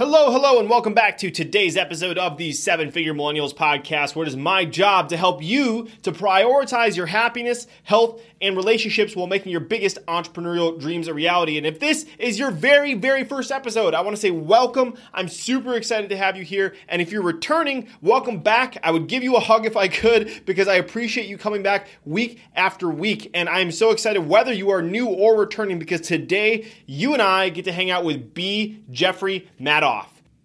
Hello, hello, and welcome back to today's episode of the Seven Figure Millennials podcast, where it is my job to help you to prioritize your happiness, health, and relationships while making your biggest entrepreneurial dreams a reality. And if this is your very, very first episode, I want to say welcome. I'm super excited to have you here. And if you're returning, welcome back. I would give you a hug if I could because I appreciate you coming back week after week. And I'm so excited whether you are new or returning because today you and I get to hang out with B. Jeffrey Madoff off.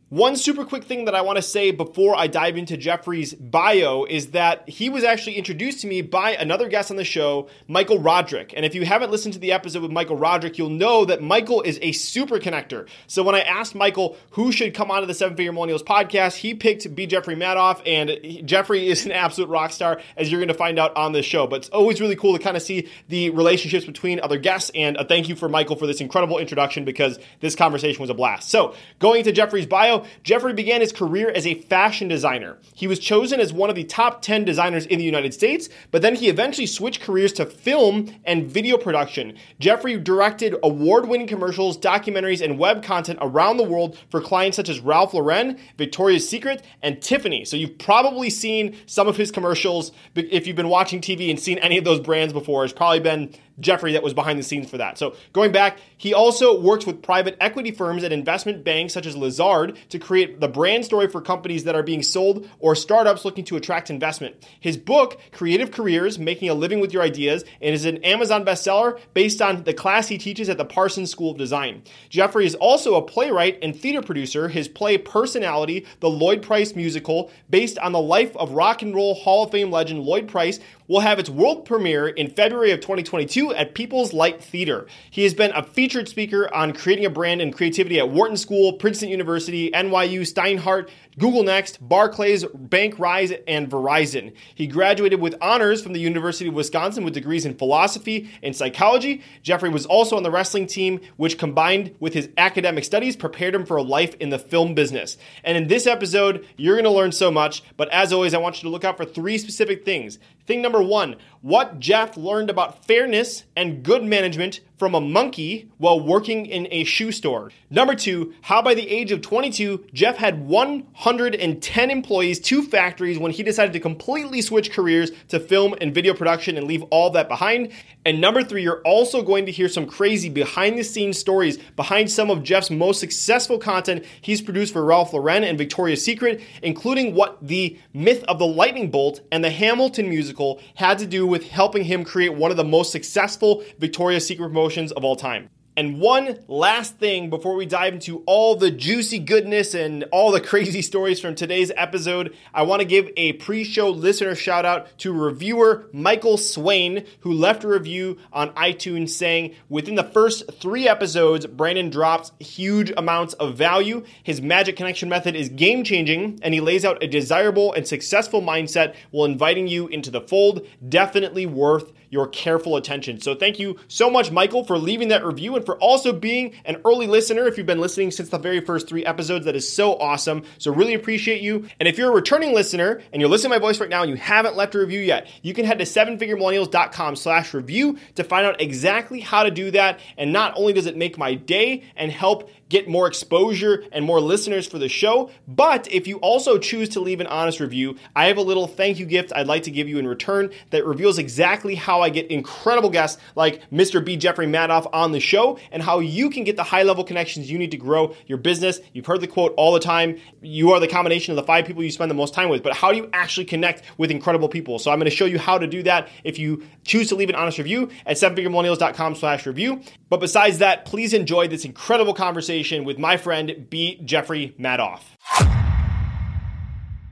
One super quick thing that I want to say before I dive into Jeffrey's bio is that he was actually introduced to me by another guest on the show, Michael Roderick. And if you haven't listened to the episode with Michael Roderick, you'll know that Michael is a super connector. So when I asked Michael who should come onto the Seven Figure Millennials podcast, he picked B. Jeffrey Madoff, and Jeffrey is an absolute rock star, as you're going to find out on this show. But it's always really cool to kind of see the relationships between other guests. And a thank you for Michael for this incredible introduction because this conversation was a blast. So going to Jeffrey's bio, Jeffrey began his career as a fashion designer. He was chosen as one of the top 10 designers in the United States, but then he eventually switched careers to film and video production. Jeffrey directed award winning commercials, documentaries, and web content around the world for clients such as Ralph Lauren, Victoria's Secret, and Tiffany. So you've probably seen some of his commercials if you've been watching TV and seen any of those brands before. It's probably been Jeffrey that was behind the scenes for that. So going back, he also works with private equity firms and investment banks such as Lazard to create the brand story for companies that are being sold or startups looking to attract investment. His book, Creative Careers: Making a Living with Your Ideas, and is an Amazon bestseller based on the class he teaches at the Parsons School of Design. Jeffrey is also a playwright and theater producer. His play Personality, the Lloyd Price musical, based on the life of rock and roll Hall of Fame legend Lloyd Price, will have its world premiere in February of 2022 at People's Light Theater. He has been a featured speaker on creating a brand and creativity at Wharton School, Princeton University, NYU, Steinhardt, Google Next, Barclays, Bank Rise, and Verizon. He graduated with honors from the University of Wisconsin with degrees in philosophy and psychology. Jeffrey was also on the wrestling team, which combined with his academic studies prepared him for a life in the film business. And in this episode, you're going to learn so much, but as always, I want you to look out for three specific things. Thing number one, what Jeff learned about fairness and good management from a monkey while working in a shoe store. Number two, how by the age of 22, Jeff had 110 employees, two factories, when he decided to completely switch careers to film and video production and leave all that behind. And number three, you're also going to hear some crazy behind the scenes stories behind some of Jeff's most successful content he's produced for Ralph Lauren and Victoria's Secret, including what the myth of the lightning bolt and the Hamilton musical had to do with helping him create one of the most successful Victoria's Secret promotions of all time. And one last thing before we dive into all the juicy goodness and all the crazy stories from today's episode, I want to give a pre show listener shout out to reviewer Michael Swain, who left a review on iTunes saying, Within the first three episodes, Brandon drops huge amounts of value. His magic connection method is game changing, and he lays out a desirable and successful mindset while inviting you into the fold. Definitely worth your careful attention. So thank you so much, Michael, for leaving that review and for also being an early listener. If you've been listening since the very first three episodes, that is so awesome. So really appreciate you. And if you're a returning listener and you're listening to my voice right now and you haven't left a review yet, you can head to sevenfiguremillennials.com slash review to find out exactly how to do that. And not only does it make my day and help get more exposure and more listeners for the show. But if you also choose to leave an honest review, I have a little thank you gift I'd like to give you in return that reveals exactly how I get incredible guests like Mr. B. Jeffrey Madoff on the show and how you can get the high level connections you need to grow your business. You've heard the quote all the time you are the combination of the five people you spend the most time with, but how do you actually connect with incredible people? So I'm going to show you how to do that if you choose to leave an honest review at sevenfiguremillennials.com slash review. But besides that, please enjoy this incredible conversation with my friend B. Jeffrey Madoff.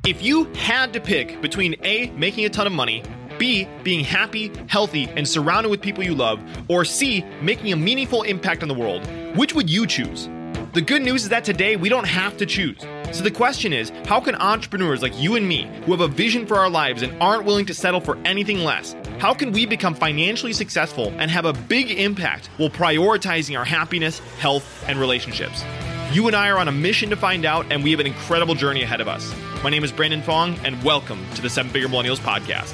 If you had to pick between A, making a ton of money, B, being happy, healthy, and surrounded with people you love, or C, making a meaningful impact on the world, which would you choose? The good news is that today we don't have to choose. So the question is how can entrepreneurs like you and me, who have a vision for our lives and aren't willing to settle for anything less, how can we become financially successful and have a big impact while prioritizing our happiness, health, and relationships? You and I are on a mission to find out, and we have an incredible journey ahead of us. My name is Brandon Fong, and welcome to the Seven Figure Millennials Podcast.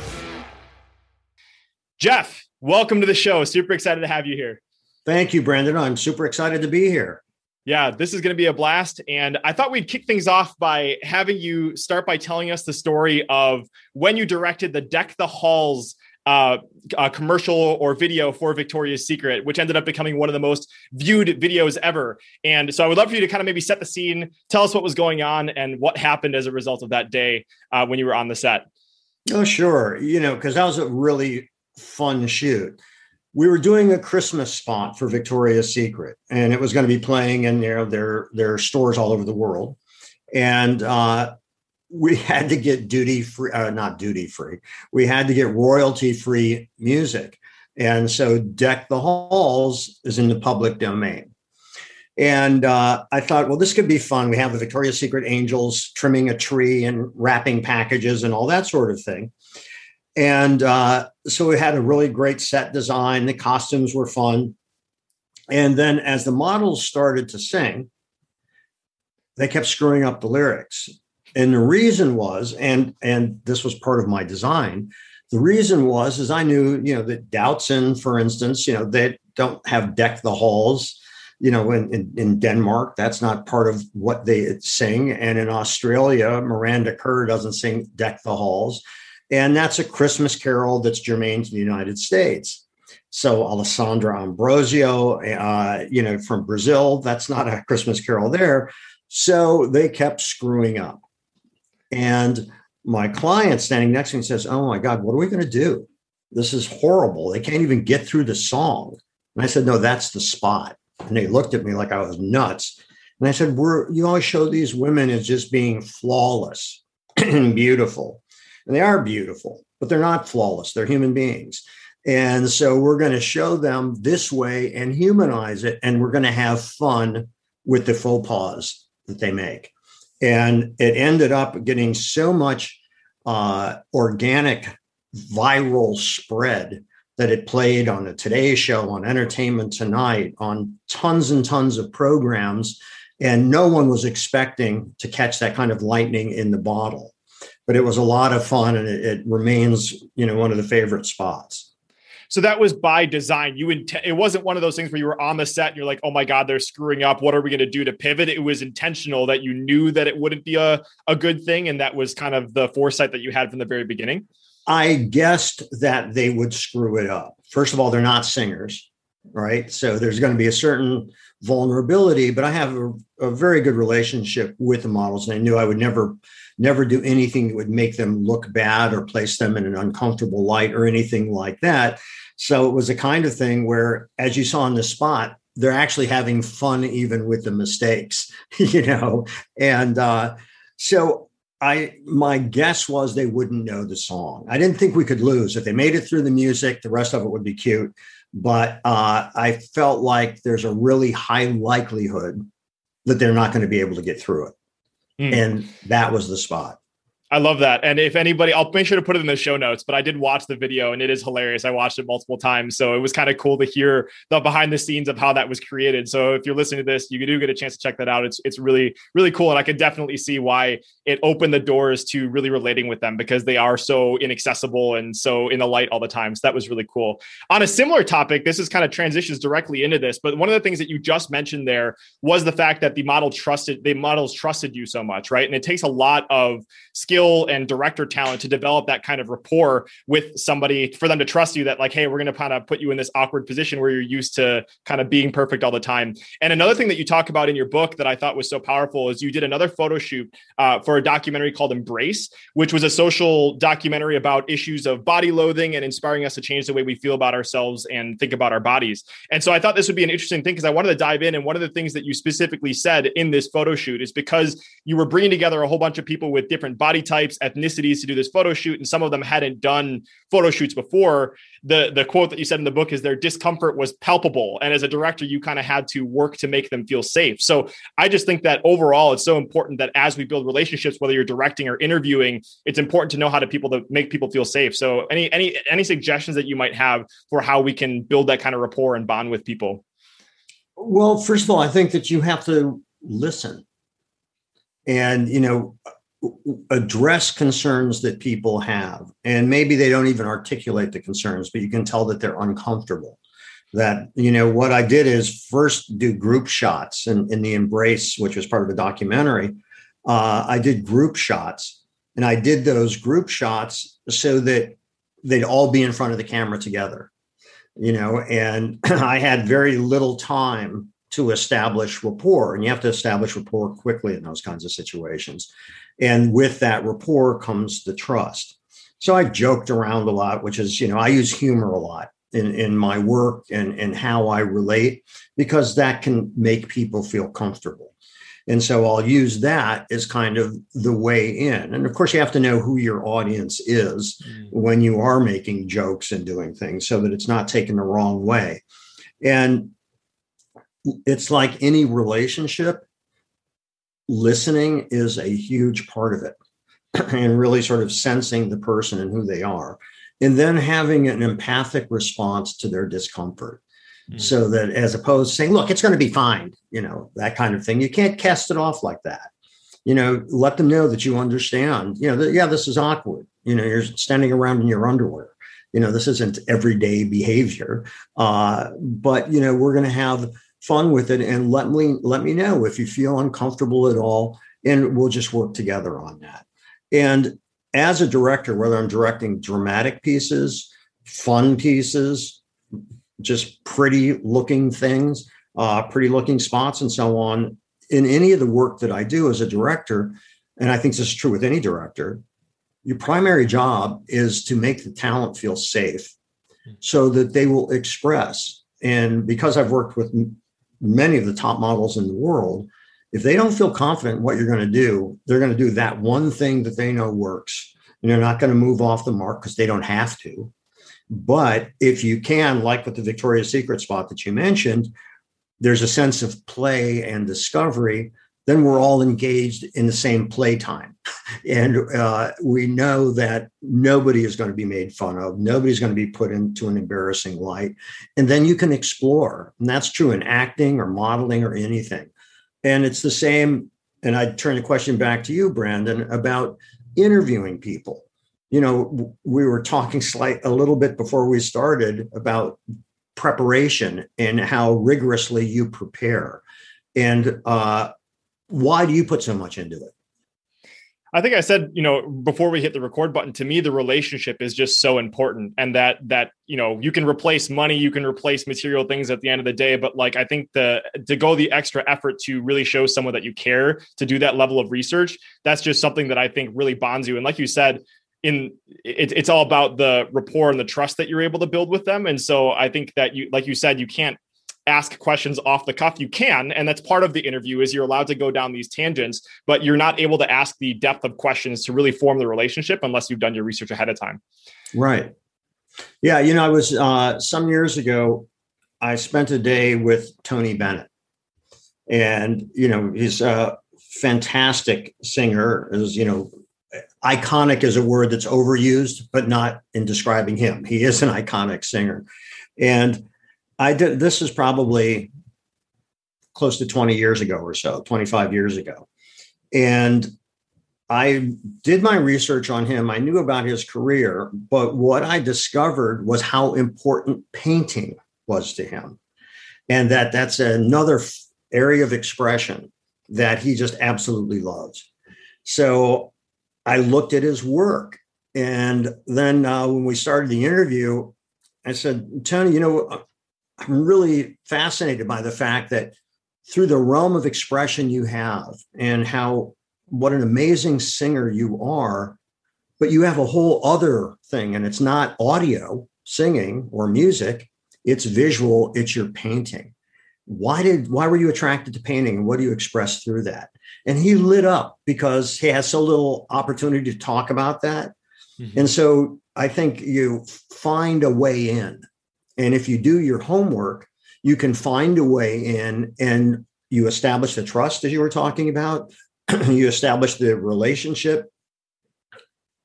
Jeff, welcome to the show. Super excited to have you here. Thank you, Brandon. I'm super excited to be here. Yeah, this is going to be a blast. And I thought we'd kick things off by having you start by telling us the story of when you directed the Deck the Halls uh, commercial or video for Victoria's Secret, which ended up becoming one of the most viewed videos ever. And so I would love for you to kind of maybe set the scene, tell us what was going on and what happened as a result of that day uh, when you were on the set. Oh, sure. You know, because that was a really fun shoot. We were doing a Christmas spot for Victoria's Secret, and it was going to be playing in know, their their stores all over the world. And uh, we had to get duty free, uh, not duty free. We had to get royalty free music. And so Deck the Halls is in the public domain. And uh, I thought, well, this could be fun. We have the Victoria's Secret angels trimming a tree and wrapping packages and all that sort of thing. And uh, so we had a really great set design. The costumes were fun. And then as the models started to sing, they kept screwing up the lyrics and the reason was and and this was part of my design the reason was is i knew you know that doutzen for instance you know they don't have deck the halls you know in, in, in denmark. That's not part of what they sing. And in australia miranda kerr doesn't sing deck the halls. And that's a christmas carol that's germane to the united states. So alessandra ambrosio uh, you know from brazil that's not a christmas carol there. So they kept screwing up and my client standing next to me says, Oh my God, what are we going to do? This is horrible. They can't even get through the song. And I said, No, that's the spot. And they looked at me like I was nuts. And I said, We're you always show these women as just being flawless and beautiful. And they are beautiful, but they're not flawless. They're human beings. And so we're going to show them this way and humanize it. And we're going to have fun with the faux pas that they make. And it ended up getting so much uh, organic viral spread that it played on the Today Show, on Entertainment Tonight, on tons and tons of programs. And no one was expecting to catch that kind of lightning in the bottle. But it was a lot of fun and it, it remains, you know, one of the favorite spots. So that was by design. You int- it wasn't one of those things where you were on the set and you're like, oh my God, they're screwing up. What are we going to do to pivot? It was intentional that you knew that it wouldn't be a, a good thing. And that was kind of the foresight that you had from the very beginning. I guessed that they would screw it up. First of all, they're not singers, right? So there's going to be a certain vulnerability, but I have a, a very good relationship with the models. And I knew I would never never do anything that would make them look bad or place them in an uncomfortable light or anything like that. So it was a kind of thing where, as you saw on the spot, they're actually having fun even with the mistakes, you know. And uh, so I, my guess was they wouldn't know the song. I didn't think we could lose if they made it through the music. The rest of it would be cute, but uh, I felt like there's a really high likelihood that they're not going to be able to get through it. Mm. And that was the spot. I love that. And if anybody, I'll make sure to put it in the show notes, but I did watch the video and it is hilarious. I watched it multiple times. So it was kind of cool to hear the behind the scenes of how that was created. So if you're listening to this, you do get a chance to check that out. It's, it's really, really cool. And I can definitely see why it opened the doors to really relating with them because they are so inaccessible and so in the light all the time. So that was really cool. On a similar topic, this is kind of transitions directly into this, but one of the things that you just mentioned there was the fact that the model trusted, the models trusted you so much, right? And it takes a lot of skill skill and director talent to develop that kind of rapport with somebody for them to trust you that like hey we're going to kind of put you in this awkward position where you're used to kind of being perfect all the time. And another thing that you talk about in your book that i thought was so powerful is you did another photo shoot uh, for a documentary called embrace which was a social documentary about issues of body loathing and inspiring us to change the way we feel about ourselves and think about our bodies. And so i thought this would be an interesting thing because i wanted to dive in and one of the things that you specifically said in this photo shoot is because you were bringing together a whole bunch of people with different body types, ethnicities to do this photo shoot, and some of them hadn't done photo shoots before. The the quote that you said in the book is their discomfort was palpable, and as a director, you kind of had to work to make them feel safe. So I just think that overall, it's so important that as we build relationships, whether you're directing or interviewing, it's important to know how to people to make people feel safe. So any any any suggestions that you might have for how we can build that kind of rapport and bond with people? Well, first of all, I think that you have to listen and you know address concerns that people have. And maybe they don't even articulate the concerns but you can tell that they're uncomfortable. That you know what i did is first do group shots in, in the embrace which was part of the documentary. Uh, i did group shots and i did those group shots so that they'd all be in front of the camera together you know and i had very little time to establish rapport and you have to establish rapport quickly in those kinds of situations and with that rapport comes the trust so I've joked around a lot which is you know i use humor a lot in, in my work and, and how I relate, because that can make people feel comfortable. And so I'll use that as kind of the way in. And of course, you have to know who your audience is mm. when you are making jokes and doing things so that it's not taken the wrong way. And it's like any relationship, listening is a huge part of it and really sort of sensing the person and who they are and then having an empathic response to their discomfort. Mm. so that as opposed to saying look it's going to be fine you know that kind of thing. You can't cast it off like that. You know let them know that you understand. You know that, yeah this is awkward. You know you're standing around in your underwear. You know this isn't everyday behavior. Uh, but you know we're going to have fun with it and let me let me know if you feel uncomfortable at all and we'll just work together on that and as a director, whether I'm directing dramatic pieces, fun pieces, just pretty looking things, uh, pretty looking spots, and so on, in any of the work that I do as a director, and I think this is true with any director, your primary job is to make the talent feel safe so that they will express. And because I've worked with many of the top models in the world, if they don't feel confident what you're going to do, they're going to do that one thing that they know works. And they're not going to move off the mark because they don't have to. But if you can, like with the Victoria's Secret spot that you mentioned, there's a sense of play and discovery. Then we're all engaged in the same playtime. And uh, we know that nobody is going to be made fun of. Nobody's going to be put into an embarrassing light. And then you can explore. And that's true in acting or modeling or anything. And it's the same. And I'd turn the question back to you, Brandon, about interviewing people. You know, we were talking slight a little bit before we started about preparation and how rigorously you prepare. And uh, why do you put so much into it? I think I said, you know, before we hit the record button, to me, the relationship is just so important. And that, that, you know, you can replace money, you can replace material things at the end of the day. But like, I think the, to go the extra effort to really show someone that you care to do that level of research, that's just something that I think really bonds you. And like you said, in it, it's all about the rapport and the trust that you're able to build with them. And so I think that you, like you said, you can't ask questions off the cuff you can and that's part of the interview is you're allowed to go down these tangents but you're not able to ask the depth of questions to really form the relationship unless you've done your research ahead of time. Right. Yeah you know i was uh, some years ago i spent a day with tony bennett. And you know he's a fantastic singer is you know iconic is a word that's overused but not in describing him. He is an iconic singer. And I did this is probably close to 20 years ago or so, 25 years ago. And I did my research on him. I knew about his career, but what I discovered was how important painting was to him. And that that's another area of expression that he just absolutely loves. So I looked at his work. And then uh, when we started the interview, I said, Tony, you know, I'm really fascinated by the fact that through the realm of expression you have and how what an amazing singer you are, but you have a whole other thing, and it's not audio singing or music, it's visual, it's your painting. Why did why were you attracted to painting and what do you express through that? And he lit up because he has so little opportunity to talk about that. Mm-hmm. And so I think you find a way in and if you do your homework, you can find a way in and you establish the trust as you were talking about, you establish the relationship,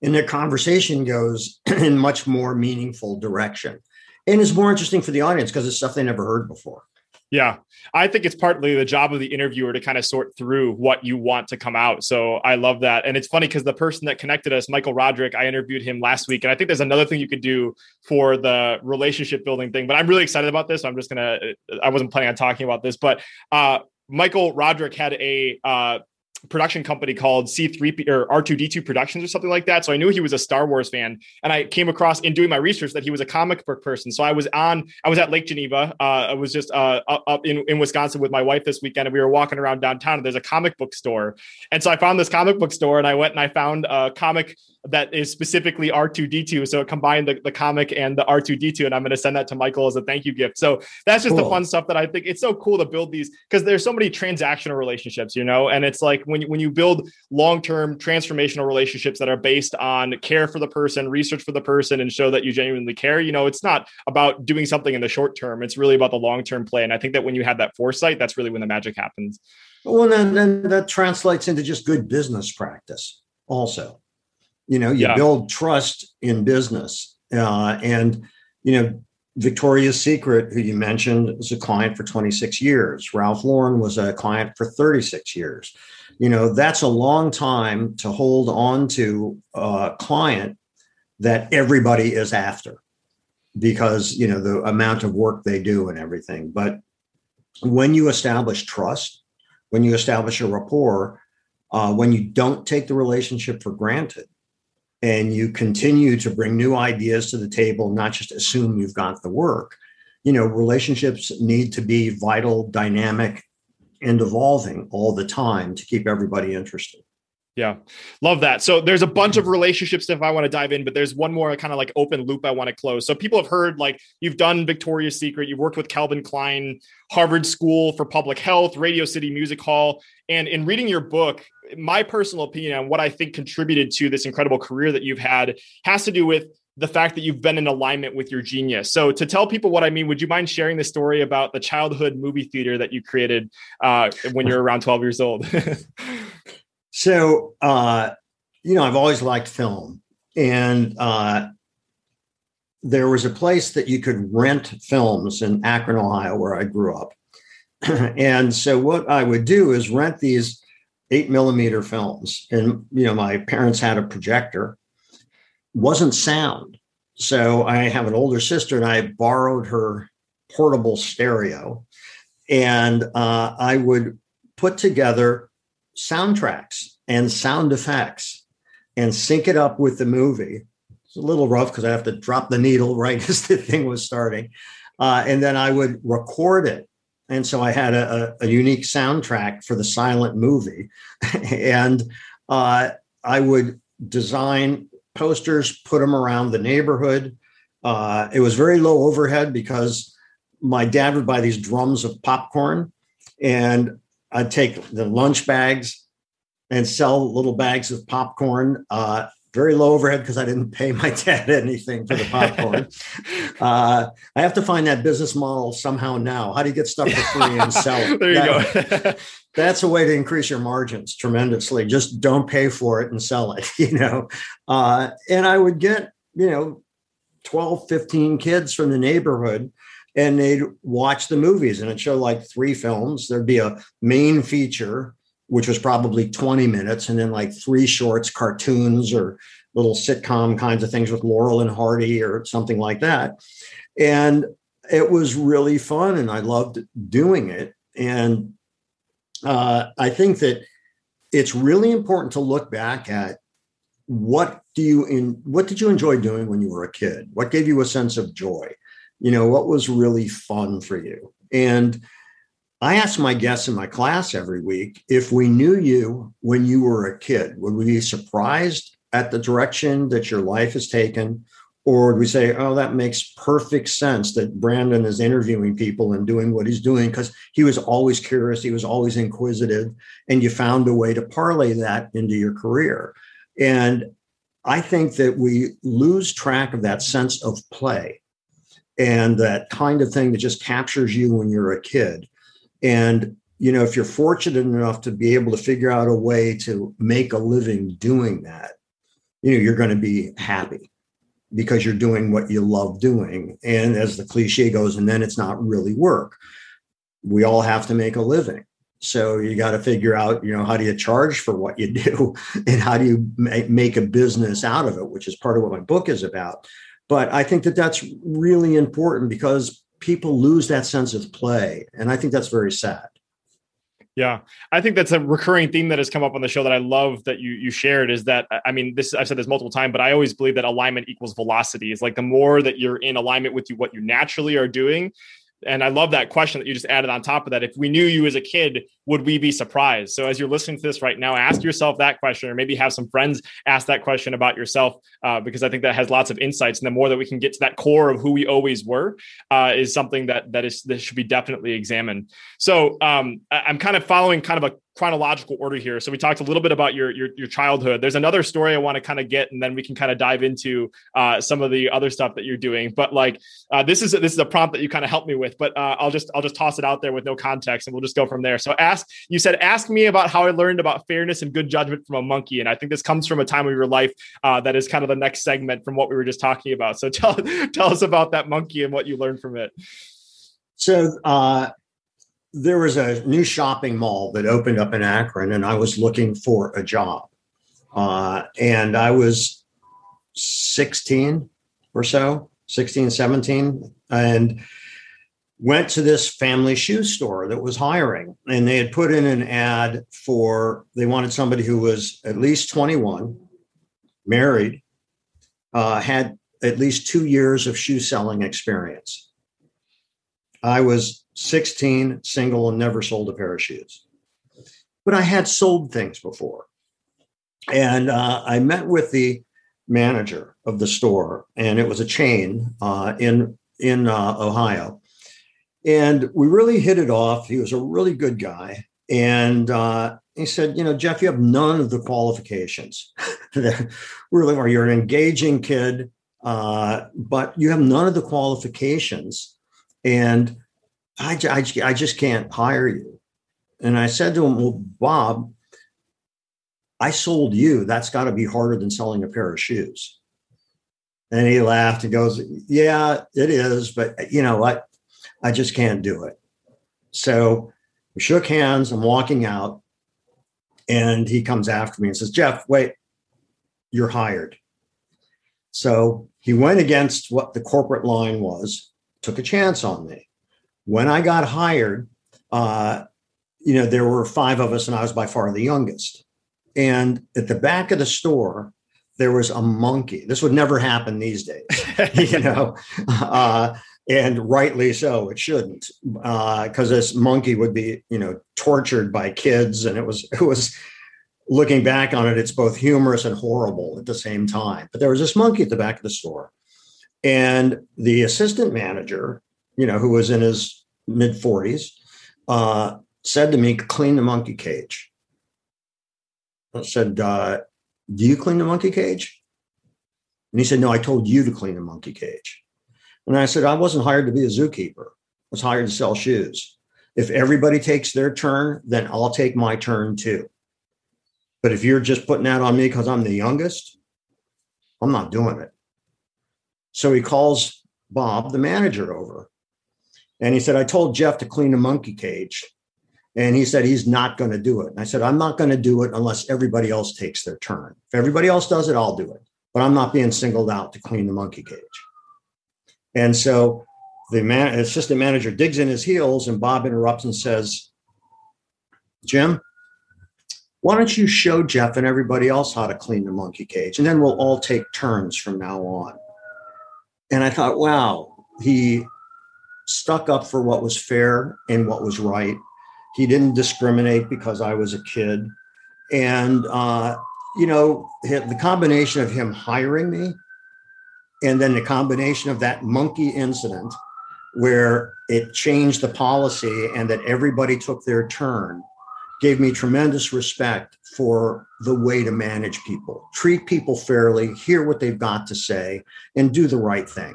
and the conversation goes in much more meaningful direction. And is more interesting for the audience because it's stuff they never heard before. Yeah. I think it's partly the job of the interviewer to kind of sort through what you want to come out. So I love that. And it's funny because the person that connected us, Michael Roderick, I interviewed him last week. And I think there's another thing you could do for the relationship building thing. But I'm really excited about this. So I'm just going to, I wasn't planning on talking about this, but uh, Michael Roderick had a uh, production company called C3P or R2D2 Productions or something like that. So I knew he was a Star Wars fan. And I came across in doing my research that he was a comic book person. So I was on, I was at Lake Geneva. Uh, I was just uh, up in, in Wisconsin with my wife this weekend. And we were walking around downtown and there's a comic book store. And so I found this comic book store and I went and I found a comic that is specifically R2D2. So it combined the, the comic and the R2D2. And I'm going to send that to Michael as a thank you gift. So that's just cool. the fun stuff that I think it's so cool to build these because there's so many transactional relationships, you know, and it's like when you, when you build long-term transformational relationships that are based on care for the person, research for the person, and show that you genuinely care, you know, it's not about doing something in the short term. It's really about the long-term play. And I think that when you have that foresight, that's really when the magic happens. Well, then, then that translates into just good business practice also you know, you yeah. build trust in business. Uh, and, you know, Victoria's Secret, who you mentioned, was a client for 26 years. Ralph Lauren was a client for 36 years. You know, that's a long time to hold on to a client that everybody is after because, you know, the amount of work they do and everything. But when you establish trust, when you establish a rapport, uh, when you don't take the relationship for granted, and you continue to bring new ideas to the table, not just assume you've got the work. You know, relationships need to be vital, dynamic, and evolving all the time to keep everybody interested. Yeah, love that. So there's a bunch of relationship stuff I want to dive in, but there's one more kind of like open loop I want to close. So people have heard like you've done Victoria's Secret, you've worked with Calvin Klein, Harvard School for Public Health, Radio City Music Hall, and in reading your book, my personal opinion on what I think contributed to this incredible career that you've had has to do with the fact that you've been in alignment with your genius. So, to tell people what I mean, would you mind sharing the story about the childhood movie theater that you created uh, when you're around 12 years old? so, uh, you know, I've always liked film, and uh, there was a place that you could rent films in Akron, Ohio, where I grew up. and so, what I would do is rent these eight millimeter films. And, you know, my parents had a projector, wasn't sound. So I have an older sister and I borrowed her portable stereo. And uh, I would put together soundtracks and sound effects and sync it up with the movie. It's a little rough because I have to drop the needle right as the thing was starting. Uh, and then I would record it and so I had a, a, unique soundtrack for the silent movie, and uh, I would design posters, put them around the neighborhood. Uh, it was very low overhead because my dad would buy these drums of popcorn, and I'd take the lunch bags and sell little bags of popcorn. Uh, very low overhead because I didn't pay my dad anything for the popcorn. uh, I have to find that business model somehow now. How do you get stuff for free and sell it? there you that, go. that's a way to increase your margins tremendously. Just don't pay for it and sell it, you know. Uh, and I would get, you know, 12, 15 kids from the neighborhood and they'd watch the movies and it'd show like three films. There'd be a main feature which was probably 20 minutes, and then like three shorts, cartoons or little sitcom kinds of things with Laurel and Hardy or something like that. And it was really fun, and I loved doing it. And uh, I think that it's really important to look back at what do you in what did you enjoy doing when you were a kid? What gave you a sense of joy? You know, what was really fun for you? And I ask my guests in my class every week if we knew you when you were a kid, would we be surprised at the direction that your life has taken? Or would we say, oh, that makes perfect sense that Brandon is interviewing people and doing what he's doing because he was always curious, he was always inquisitive, and you found a way to parlay that into your career. And I think that we lose track of that sense of play and that kind of thing that just captures you when you're a kid and you know, if you're fortunate enough to be able to figure out a way to make a living doing that, you know, you're going to be happy because you're doing what you love doing. And as the cliche goes, and then it's not really work. we all have to make a living. So you got to figure out, you know, how do you charge for what you do and how do you make a business out of it, which is part of what my book is about. But I think that that's really important because people lose that sense of play. And I think that's very sad. Yeah, I think that's a recurring theme that has come up on the show that I love that you you shared is that I mean this I've said this multiple times, but I always believe that alignment equals velocity. Is like the more that you're in alignment with you, what you naturally are doing, and I love that question that you just added on top of that. If we knew you as a kid, would we be surprised? So as you're listening to this right now, ask yourself that question, or maybe have some friends ask that question about yourself, uh, because I think that has lots of insights. And the more that we can get to that core of who we always were, uh, is something that that is that should be definitely examined. So um, I'm kind of following kind of a chronological order here. So we talked a little bit about your your, your childhood. There's another story I want to kind of get, and then we can kind of dive into uh, some of the other stuff that you're doing. But like uh, this is this is a prompt that you kind of helped me with. But uh, I'll just I'll just toss it out there with no context, and we'll just go from there. So ask you said ask me about how I learned about fairness and good judgment from a monkey, and I think this comes from a time of your life uh, that is kind of the next segment from what we were just talking about. So tell tell us about that monkey and what you learned from it. So uh, there was a new shopping mall that opened up in Akron, and I was looking for a job. Uh, and I was 16 or so, 16, 17, and went to this family shoe store that was hiring. And they had put in an ad for, they wanted somebody who was at least 21, married, uh, had at least two years of shoe selling experience. I was 16, single, and never sold a pair of shoes. But I had sold things before. And uh, I met with the manager of the store, and it was a chain uh, in, in uh, Ohio. And we really hit it off. He was a really good guy. And uh, he said, You know, Jeff, you have none of the qualifications. really are. You're an engaging kid, uh, but you have none of the qualifications. And I, I, I just can't hire you. And I said to him, Well, Bob, I sold you. That's got to be harder than selling a pair of shoes. And he laughed and goes, Yeah, it is. But you know what? I just can't do it. So we shook hands. I'm walking out. And he comes after me and says, Jeff, wait, you're hired. So he went against what the corporate line was, took a chance on me when I got hired, uh, you know, there were five of us, and I was by far the youngest. And at the back of the store, there was a monkey. This would never happen these days, you know, uh, and rightly so. It shouldn't, because uh, this monkey would be, you know, tortured by kids, and it was it was. Looking back on it, it's both humorous and horrible at the same time. But there was this monkey at the back of the store, and the assistant manager you know, who was in his mid 40s, uh, said to me, clean the monkey cage. I said, uh, Do you clean the monkey cage? And he said, No, I told you to clean the monkey cage. And I said, I wasn't hired to be a zookeeper, I was hired to sell shoes. If everybody takes their turn, then I'll take my turn too. But if you're just putting that on me because I'm the youngest, I'm not doing it. So he calls Bob, the manager, over and he said, I told Jeff to clean the monkey cage. And he said, he's not going to do it. And I said, I'm not going to do it unless everybody else takes their turn. If everybody else does it, I'll do it. But I'm not being singled out to clean the monkey cage. And so the man, assistant manager digs in his heels, and Bob interrupts and says, Jim, why don't you show Jeff and everybody else how to clean the monkey cage? And then we'll all take turns from now on. And I thought, wow, he stuck up for what was fair and what was right. He didn't discriminate because I was a kid. And, uh, you know, the combination of him hiring me and then the combination of that monkey incident where it changed the policy and that everybody took their turn gave me tremendous respect for the way to manage people, treat people fairly, hear what they've got to say, and do the right thing.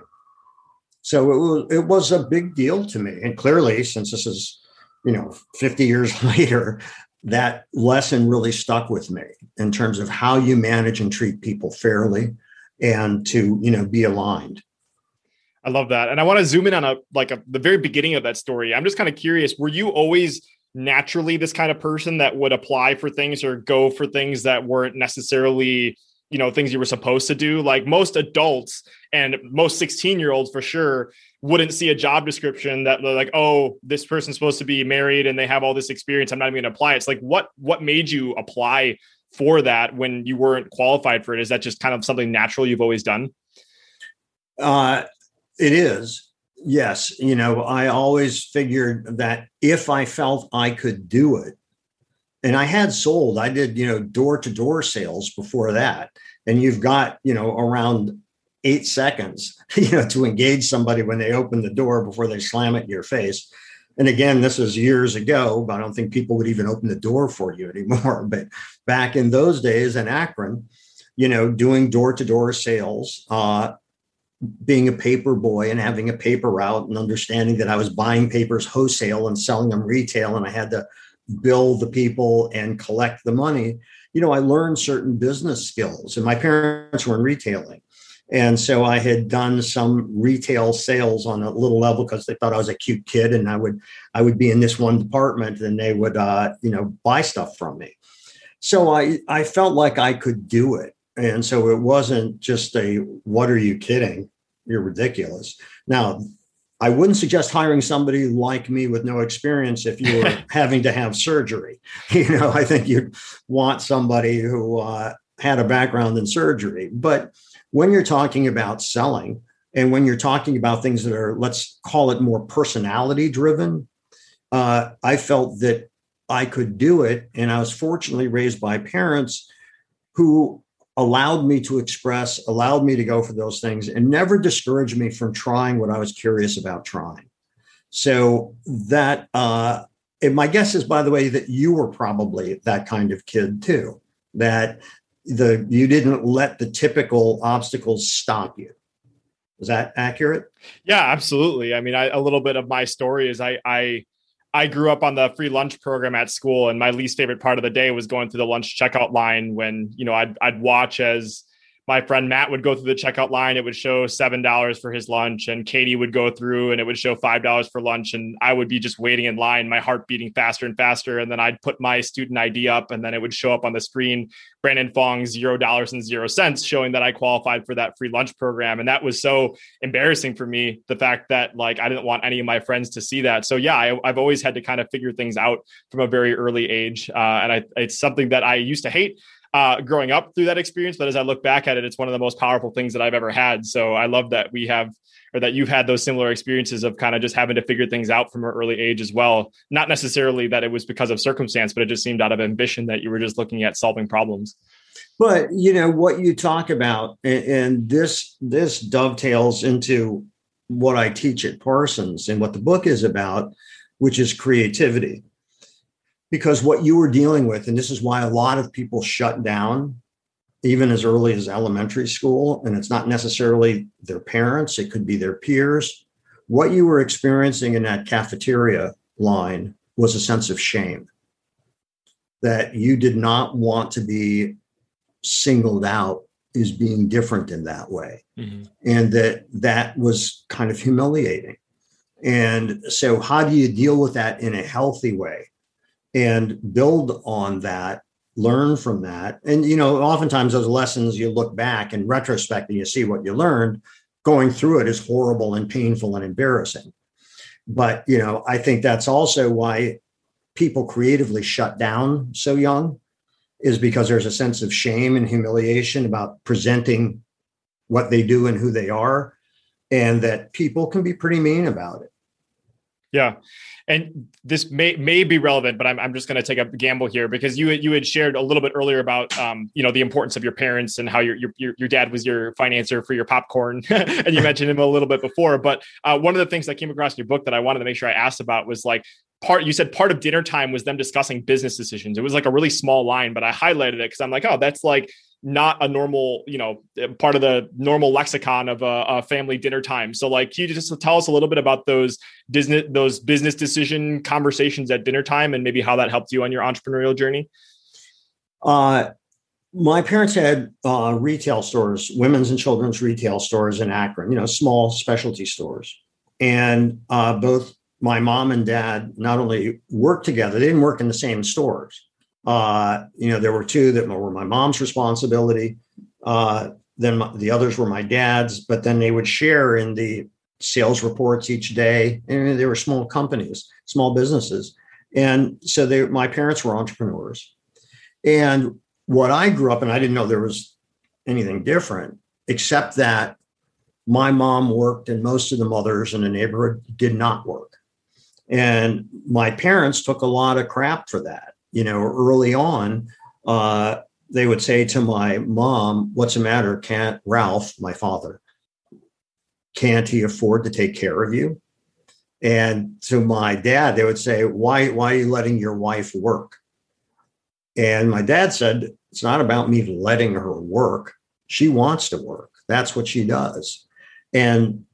So it was, it was a big deal to me. And clearly, since this is, you know, 50 years later, that lesson really stuck with me in terms of how you manage and treat people fairly and to, you know, be aligned. I love that. And I want to zoom in on a like a, the very beginning of that story. I'm just kind of curious, were you always naturally this kind of person that would apply for things or go for things that weren't necessarily you know things you were supposed to do. Like most adults and most 16 year olds for sure wouldn't see a job description that like oh this person's supposed to be married and they have all this experience. I'm not even going to apply. It's like what what made you apply for that when you weren't qualified for it? Is that just kind of something natural you've always done? Uh it is. Yes. You know i always figured that if i felt i could do it and I had sold, I did, you know, door to door sales before that. And you've got, you know, around eight seconds, you know, to engage somebody when they open the door before they slam it in your face. And again, this is years ago, but I don't think people would even open the door for you anymore. But back in those days in Akron, you know, doing door to door sales, uh, being a paper boy and having a paper route and understanding that I was buying papers wholesale and selling them retail, and I had to bill the people and collect the money, you know, I learned certain business skills. And my parents were in retailing. And so I had done some retail sales on a little level because they thought I was a cute kid and I would I would be in this one department and they would uh, you know buy stuff from me. So I I felt like I could do it. And so it wasn't just a what are you kidding? You're ridiculous. Now I wouldn't suggest hiring somebody like me with no experience if you were having to have surgery. You know, I think you'd want somebody who uh, had a background in surgery. But when you're talking about selling and when you're talking about things that are, let's call it more personality driven, uh, I felt that I could do it. And I was fortunately raised by parents who allowed me to express, allowed me to go for those things, and never discouraged me from trying what I was curious about trying. So that, uh, and my guess is, by the way, that you were probably that kind of kid too. That the you didn't let the typical obstacles stop you. Is that accurate? Yeah, absolutely. I mean, I, a little bit of my story is I I I grew up on the free lunch program at school, and my least favorite part of the day was going through the lunch checkout line when you know I'd I'd watch as my friend Matt would go through the checkout line. It would show seven dollars for his lunch, and Katie would go through and it would show five dollars for lunch. And I would be just waiting in line, my heart beating faster and faster. And then I'd put my student ID up, and then it would show up on the screen, Brandon Fong zero dollars and zero cents, showing that I qualified for that free lunch program. And that was so embarrassing for me, the fact that like I didn't want any of my friends to see that. So yeah, I, have always had to kind of figure things out from a very early age, uh, and I, it's something that I used to hate uh, growing up through that experience. But as I look back at it, it's one of the most powerful things that I've ever had. So I love that we have, or that you've had those similar experiences of kind of just having to figure things out from an early age as well. Not necessarily that it was because of circumstance, but it just seemed out of ambition that you were just looking at solving problems. But you know what you talk about, and, and this this dovetails into what I teach at Parsons and what the book is about, which is creativity because what you were dealing with, and this is why a lot of people shut down even as early as elementary school, and it's not necessarily their parents, it could be their peers. What you were experiencing in that cafeteria line was a sense of shame that you did not want to be singled out as being different in that way mm-hmm. and that that was kind of humiliating and so how do you deal with that in a healthy way and build on that learn from that. And you know oftentimes those lessons you look back in retrospect and you see what you learned going through it is horrible and painful and embarrassing. But you know i think that's also why people creatively shut down so young is because there's a sense of shame and humiliation about presenting what they do and who they are and that people can be pretty mean about it yeah and this may may be relevant, but I'm, I'm just going to take a gamble here because you you had shared a little bit earlier about um, you know the importance of your parents and how your your your dad was your financier for your popcorn, and you mentioned him a little bit before. But uh, one of the things that came across in your book that I wanted to make sure I asked about was like part you said part of dinner time was them discussing business decisions it was like a really small line but i highlighted it because i'm like oh that's like not a normal, you know, part of the normal lexicon of a, a, family dinner time. So, like, you just tell us a little bit about those Disney, those business decision conversations at dinner time, and maybe how that helped you on your entrepreneurial journey? Uh, my parents had uh, retail stores, women's and children's retail stores in Akron, you know, small specialty stores. And uh, both my mom and dad not only worked together, they didn't work in the same stores. Uh, you know, there were two that were my mom's responsibility. Uh, then my, the others were my dad's, but then they would share in the sales reports each day. And they were small companies, small businesses. And so they, my parents were entrepreneurs. And what I grew up in, I didn't know there was anything different, except that my mom worked and most of the mothers in the neighborhood did not work. And my parents took a lot of crap for that. You know, early on, uh, they would say to my mom, What's the matter? Can't Ralph, my father, can't he afford to take care of you? And to my dad, they would say, Why, why are you letting your wife work? And my dad said, it's not about me letting her work. She wants to work. That's what she does. And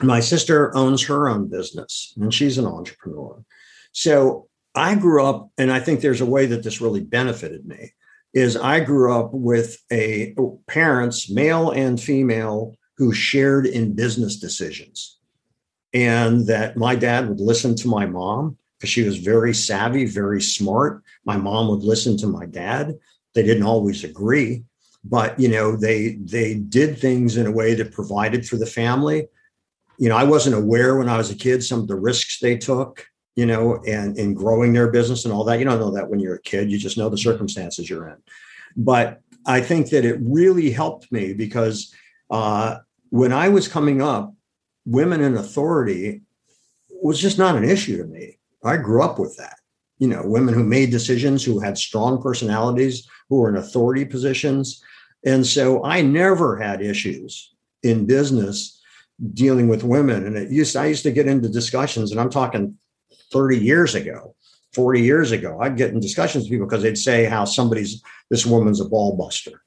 my sister owns her own business and she's an entrepreneur. So I grew up, and I think there's a way that this really benefited me. Is I grew up with a parents, male and female, who shared in business decisions. And that my dad would listen to my mom because she was very savvy, very smart. My mom would listen to my dad. They didn't always agree, but you know, they they did things in a way that provided for the family. You know, I wasn't aware when I was a kid some of the risks they took, you know, and in growing their business and all that. You don't know that when you're a kid, you just know the circumstances you're in. But I think that it really helped me because uh, when I was coming up, women in authority was just not an issue to me. I grew up with that you know, women who made decisions, who had strong personalities, who were in authority positions. And so I never had issues in business dealing with women. And it used I used to get into discussions, and I'm talking 30 years ago, 40 years ago. I'd get in discussions with people because they'd say how somebody's this woman's a ball buster.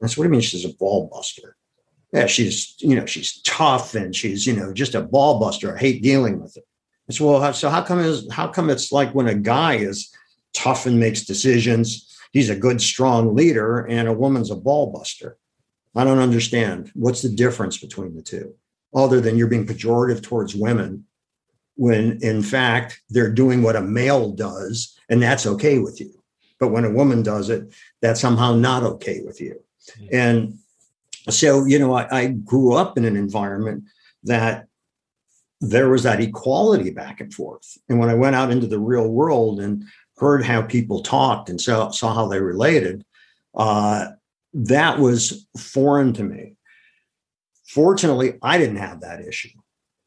That's what do you mean she's a ball buster? Yeah, she's, you know, she's tough and she's, you know, just a ball buster. I hate dealing with it. It's well, so how come is how come it's like when a guy is tough and makes decisions, he's a good, strong leader, and a woman's a ball buster? I don't understand. What's the difference between the two, other than you're being pejorative towards women, when in fact they're doing what a male does, and that's okay with you. But when a woman does it, that's somehow not okay with you. Mm-hmm. And so, you know, I, I grew up in an environment that there was that equality back and forth. And when I went out into the real world and heard how people talked and saw, saw how they related, uh, that was foreign to me. Fortunately, I didn't have that issue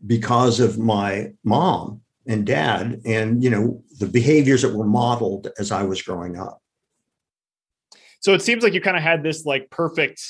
because of my mom and dad and you know the behaviors that were modeled as I was growing up. So it seems like you kind of had this like perfect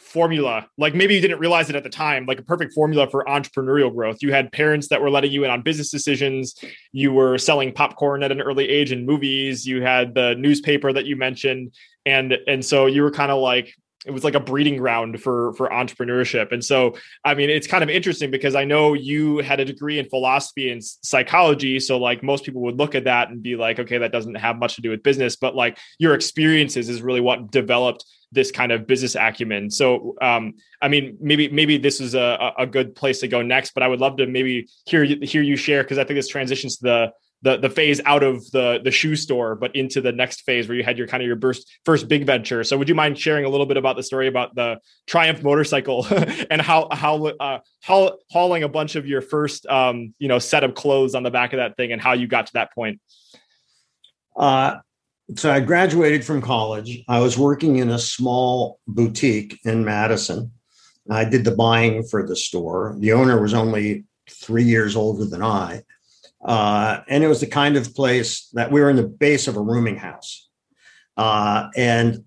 formula like maybe you didn't realize it at the time like a perfect formula for entrepreneurial growth. You had parents that were letting you in on business decisions. You were selling popcorn at an early age in movies. You had the newspaper that you mentioned. And and so you were kind of like it was like a breeding ground for for entrepreneurship and so i mean it's kind of interesting because i know you had a degree in philosophy and psychology so like most people would look at that and be like okay that doesn't have much to do with business but like your experiences is really what developed this kind of business acumen. So, um, I mean, maybe maybe this is a, a good place to go next. But I would love to maybe hear hear you share because I think this transitions to the the the phase out of the the shoe store, but into the next phase where you had your kind of your first first big venture. So, would you mind sharing a little bit about the story about the Triumph motorcycle and how how uh, how hauling a bunch of your first um, you know set of clothes on the back of that thing and how you got to that point? Uh, so I graduated from college. I was working in a small boutique in Madison. I did the buying for the store. The owner was only three years older than I. Uh, and it was the kind of place that we were in the base of a rooming house. Uh, and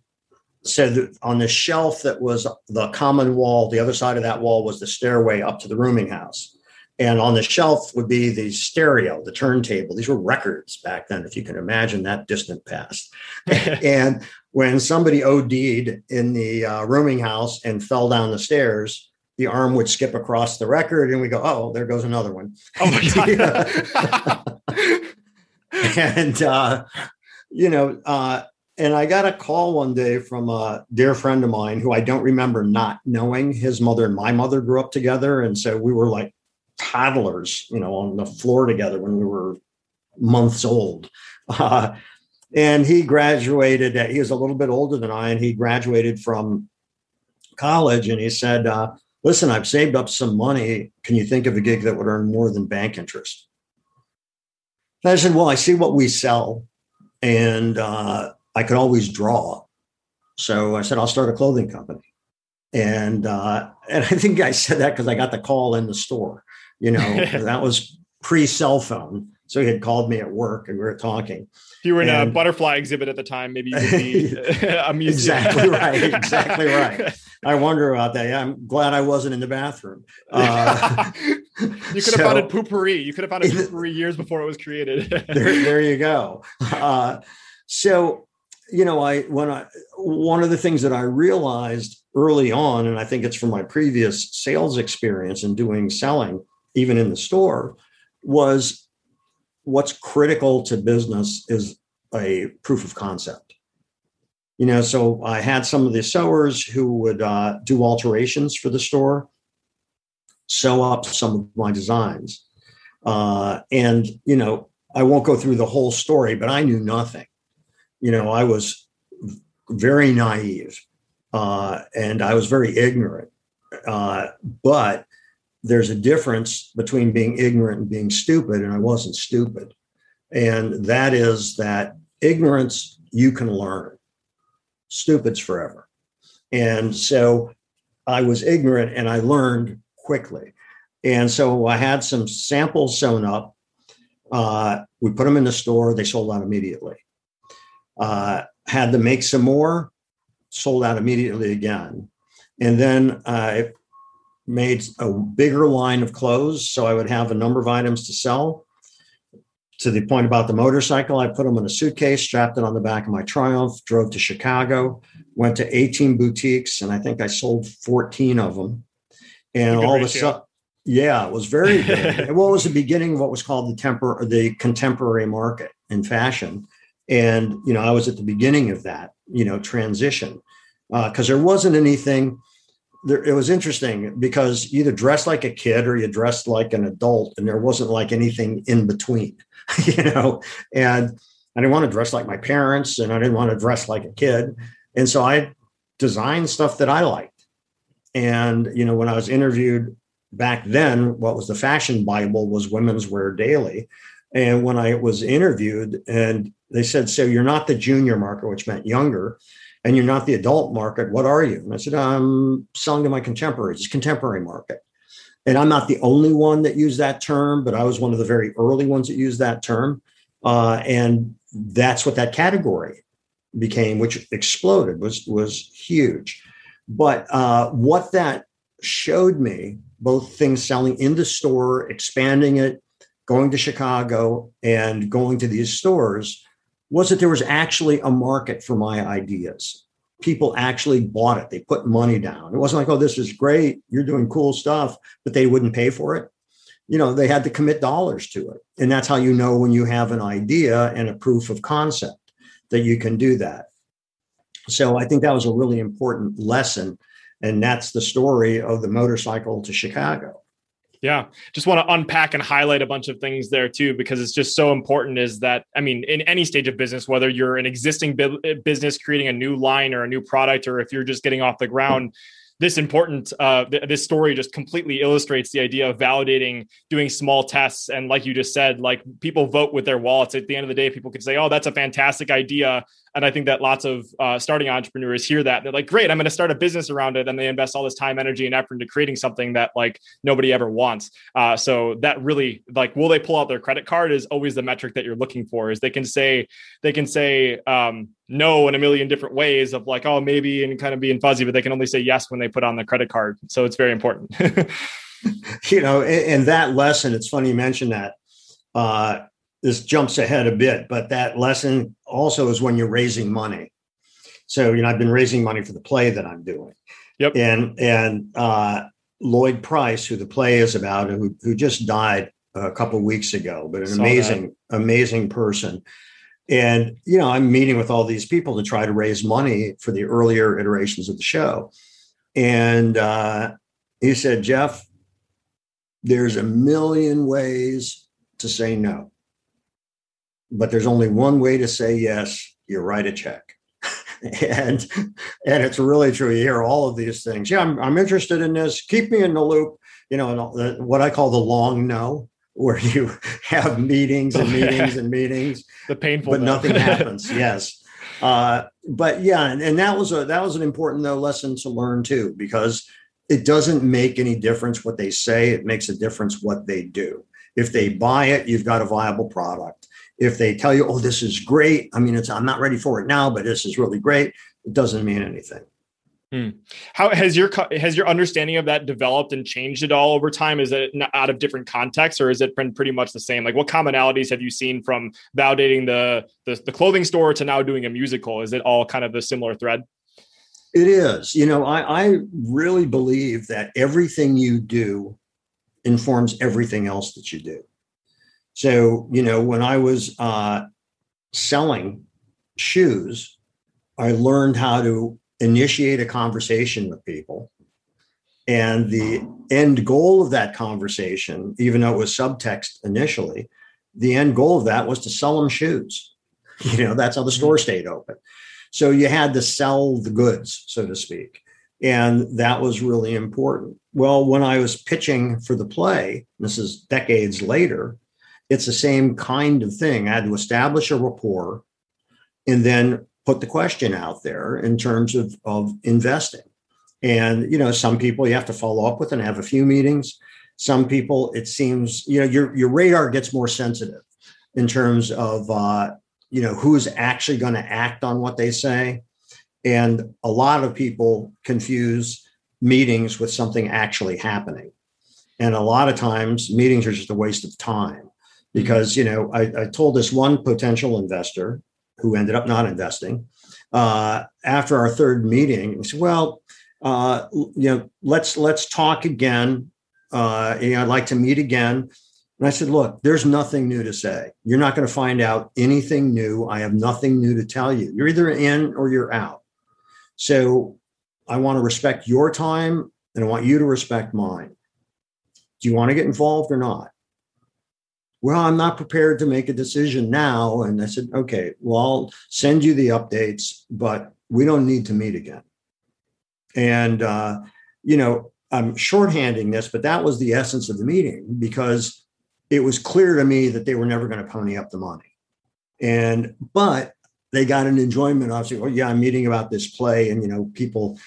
so on the shelf that was the common wall, the other side of that wall was the stairway up to the rooming house. And on the shelf would be the stereo, the turntable. These were records back then, if you can imagine that distant past. and when somebody OD'd in the uh, rooming house and fell down the stairs, the arm would skip across the record and we go, oh, there goes another one. Oh my God. and, uh, you know, uh, and I got a call one day from a dear friend of mine who I don't remember not knowing. His mother and my mother grew up together. And so we were like toddlers, you know, on the floor together when we were months old. Uh, and he graduated, he was a little bit older than I, and he graduated from college. And he said, uh, Listen, I've saved up some money. Can you think of a gig that would earn more than bank interest? And I said, Well, I see what we sell. And uh, I could always draw. So I said, I'll start a clothing company. And uh, and I think I said that because I got the call in the store. You know, that was pre cell phone. So he had called me at work and we were talking. If you were in and, a butterfly exhibit at the time, maybe you would be exactly right. Exactly right. I wonder about that. Yeah, I'm glad I wasn't in the bathroom. Uh, you could have so, founded Poo-Pourri. You could have founded Poo-Pourri years before it was created. there, there you go. Uh, so you know, I when I one of the things that I realized early on, and I think it's from my previous sales experience and doing selling, even in the store, was what's critical to business is a proof of concept. You know, so I had some of the sewers who would uh, do alterations for the store, sew up some of my designs, uh, and you know, I won't go through the whole story, but I knew nothing you know, I was very naive uh, and I was very ignorant. Uh, but there's a difference between being ignorant and being stupid, and I wasn't stupid. And that is that ignorance you can learn, stupid's forever. And so I was ignorant and I learned quickly. And so I had some samples sewn up. Uh, we put them in the store, they sold out immediately. Uh, had to make some more, sold out immediately again. And then I made a bigger line of clothes. So I would have a number of items to sell. To the point about the motorcycle, I put them in a suitcase, strapped it on the back of my Triumph, drove to Chicago, went to 18 boutiques, and I think I sold 14 of them. And all of a sudden, yeah, it was very good. well, it was the beginning of what was called the temper, the contemporary market in fashion and you know i was at the beginning of that you know transition because uh, there wasn't anything there it was interesting because you either dressed like a kid or you dressed like an adult and there wasn't like anything in between you know? And i didn't want to dress like my parents and i didn't want to dress like a kid. And so i designed stuff that i liked. And you know when i was interviewed back then what was the fashion bible was women's wear daily. And when I was interviewed, and they said, So you're not the junior market, which meant younger, and you're not the adult market. What are you? And I said, I'm selling to my contemporaries, it's contemporary market. And I'm not the only one that used that term, but I was one of the very early ones that used that term. Uh, and that's what that category became, which exploded, was, was huge. But uh, what that showed me, both things selling in the store, expanding it, going to Chicago and going to these stores was that there was actually a market for my ideas. People actually bought it. They put money down. It wasn't like, oh, this is great. You're doing cool stuff, but they wouldn't pay for it. You know, they had to commit dollars to it. And that's how you know when you have an idea and a proof of concept that you can do that. So I think that was a really important lesson. And that's the story of the motorcycle to Chicago. Yeah, just want to unpack and highlight a bunch of things there too, because it's just so important. Is that I mean, in any stage of business, whether you're an existing business creating a new line or a new product, or if you're just getting off the ground, this important uh, th- this story just completely illustrates the idea of validating doing small tests. And like you just said like people vote with their wallets. At the end of the day people can say oh that's a fantastic idea. And i think that lots of uh, starting entrepreneurs hear that. They're like great i'm going to start a business around it. And they invest all this time energy and effort into creating something that like nobody ever wants. Uh, so that really like will they pull out their credit card is always the metric that you're looking for is they can say they can say um, no in a million different ways of like, oh, maybe and kind of being fuzzy, but they can only say yes when they put on the credit card. So it's very important. you know, in, that lesson, it's funny you mentioned that. Uh, this jumps ahead a bit, but that lesson also is when you're raising money. So, you know, I've been raising money for the play that I'm doing. Yep. And and uh, Lloyd Price, who the play is about, who who just died a couple weeks ago, but an Saw amazing, that. amazing person And, you know, I'm meeting with all these people to try to raise money for the earlier iterations of the show. And uh, he said, Jeff, there's a million ways to say no, but there's only one way to say yes. You write a check. and and it's really true. You hear all of these things. Yeah, I'm, I'm interested in this. Keep me in the loop. You know, what I call the long no where you have meetings and meetings and meetings. The painful, but nothing happens. Yes, uh, but yeah, and, and, that was a that was an important though lesson to learn too, because it doesn't make any difference what they say; it makes a difference what they do. If they buy it, you've got a viable product. If they tell you, "Oh, this is great," I mean, it's I'm not ready for it now, but this is really great. It doesn't mean anything. Hmm. How has your has your understanding of that developed and changed at all over time? Is it out of different contexts, or has it been pretty much the same? Like, what commonalities have you seen from validating the, the the, clothing store to now doing a musical? Is it all kind of a similar thread? It is. You know, I, I really believe that everything you do informs everything else that you do. So, you know, when I was uh, selling shoes, I learned how to initiate a conversation with people. And the end goal of that conversation, even though it was subtext initially, the end goal of that was to sell them shoes. You know, that's how the mm-hmm. store stayed open. So you had to sell the goods, so to speak. And that was really important. Well, when I was pitching for the play, this is decades later, it's the same kind of thing. I had to establish a rapport and then put the question out there in terms of, of investing. And, you know, some people you have to follow up with and have a few meetings. Some people, it seems, you know, your, your radar gets more sensitive in terms of, uh, you know, who's actually going to act on what they say. And a lot of people confuse meetings with something actually happening. And a lot of times meetings are just a waste of time because, you know, I, I told this one potential investor who ended up not investing, uh, after our third meeting, he said, "Well, uh, you know, let's let's talk again. Uh, you know, I'd like to meet again." And I said, "Look, there's nothing new to say. You're not going to find out anything new. I have nothing new to tell you. You're either in or you're out. So I want to respect your time, and I want you to respect mine. Do you want to get involved or not?" Well, I'm not prepared to make a decision now. And I said, okay, well, I'll send you the updates, but we don't need to meet again. And, uh, you know, I'm shorthanding this, but that was the essence of the meeting because it was clear to me that they were never going to pony up the money. And, but they got an enjoyment of saying, oh, yeah, I'm meeting about this play. And, you know, people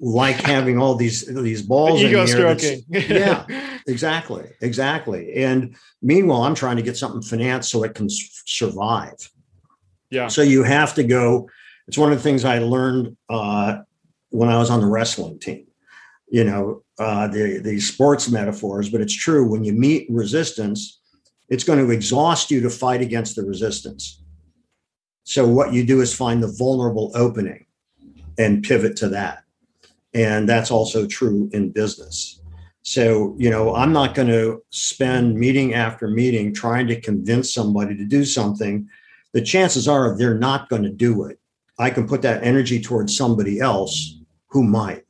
like having all these these balls ego in here. stroking. yeah, exactly, exactly. And meanwhile, I'm trying to get something financed so it can survive. Yeah. So you have to go. It's one of the things I learned uh, when I was on the wrestling team. You know, uh, the the sports metaphors, but it's true. When you meet resistance, it's going to exhaust you to fight against the resistance. So what you do is find the vulnerable opening and pivot to that. And that's also true in business. So, you know, I'm not going to spend meeting after meeting trying to convince somebody to do something. The chances are they're not going to do it. I can put that energy towards somebody else who might.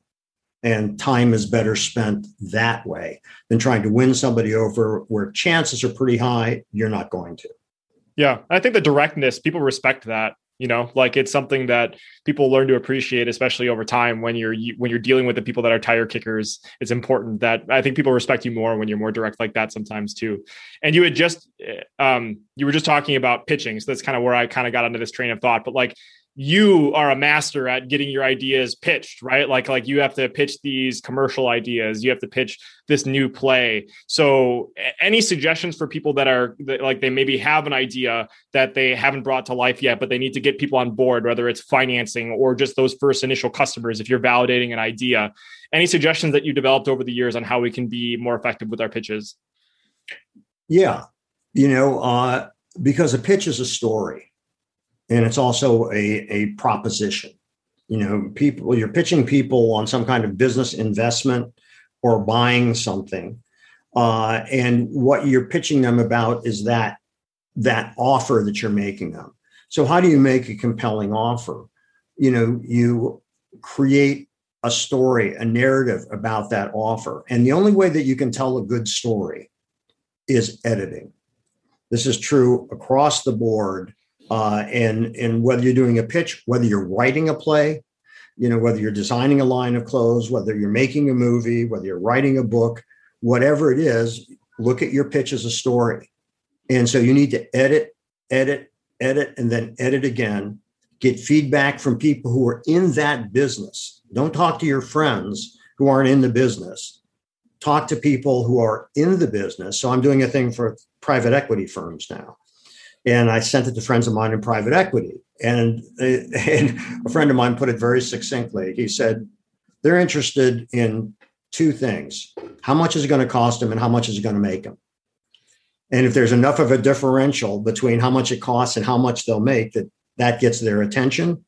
And time is better spent that way than trying to win somebody over where chances are pretty high you're not going to. Yeah. I think the directness, people respect that you know like it's something that people learn to appreciate especially over time when you're when you're dealing with the people that are tire kickers. It's important that i think people respect you more when you're more direct like that sometimes too. And you had just eh, um you were just talking about pitching so that's kind of where i kind of got into this train of thought but like you are a master at getting your ideas pitched right? Like like you have to pitch these commercial ideas. You have to pitch this new play. So any suggestions for people that are like they maybe have an idea that they haven't brought to life yet but they need to get people on board whether it's financing or just those first initial customers if you're validating an idea. Any suggestions that you developed over the years on how we can be more effective with our pitches? Yeah. You know uh because a pitch is a story and it's also a, a proposition. You know, people you're pitching people on some kind of business investment or buying something, uh, and what you're pitching them about is that that offer that you're making them. So, how do you make a compelling offer? You know, you create a story, a narrative about that offer. And the only way that you can tell a good story is editing. This is true across the board. Uh, and, and whether you're doing a pitch, whether you're writing a play, you know, whether you're designing a line of clothes, whether you're making a movie, whether you're writing a book, whatever it is, look at your pitch as a story. And so you need to edit, edit, edit, and then edit again. Get feedback from people who are in that business. Don't talk to your friends who aren't in the business. Talk to people who are in the business. So I'm doing a thing for private equity firms now. And I sent it to friends of mine in private equity. And, and a friend of mine put it very succinctly. He said, they're interested in two things how much is it going to cost them and how much is it going to make them and if there's enough of a differential between how much it costs and how much they'll make that that gets their attention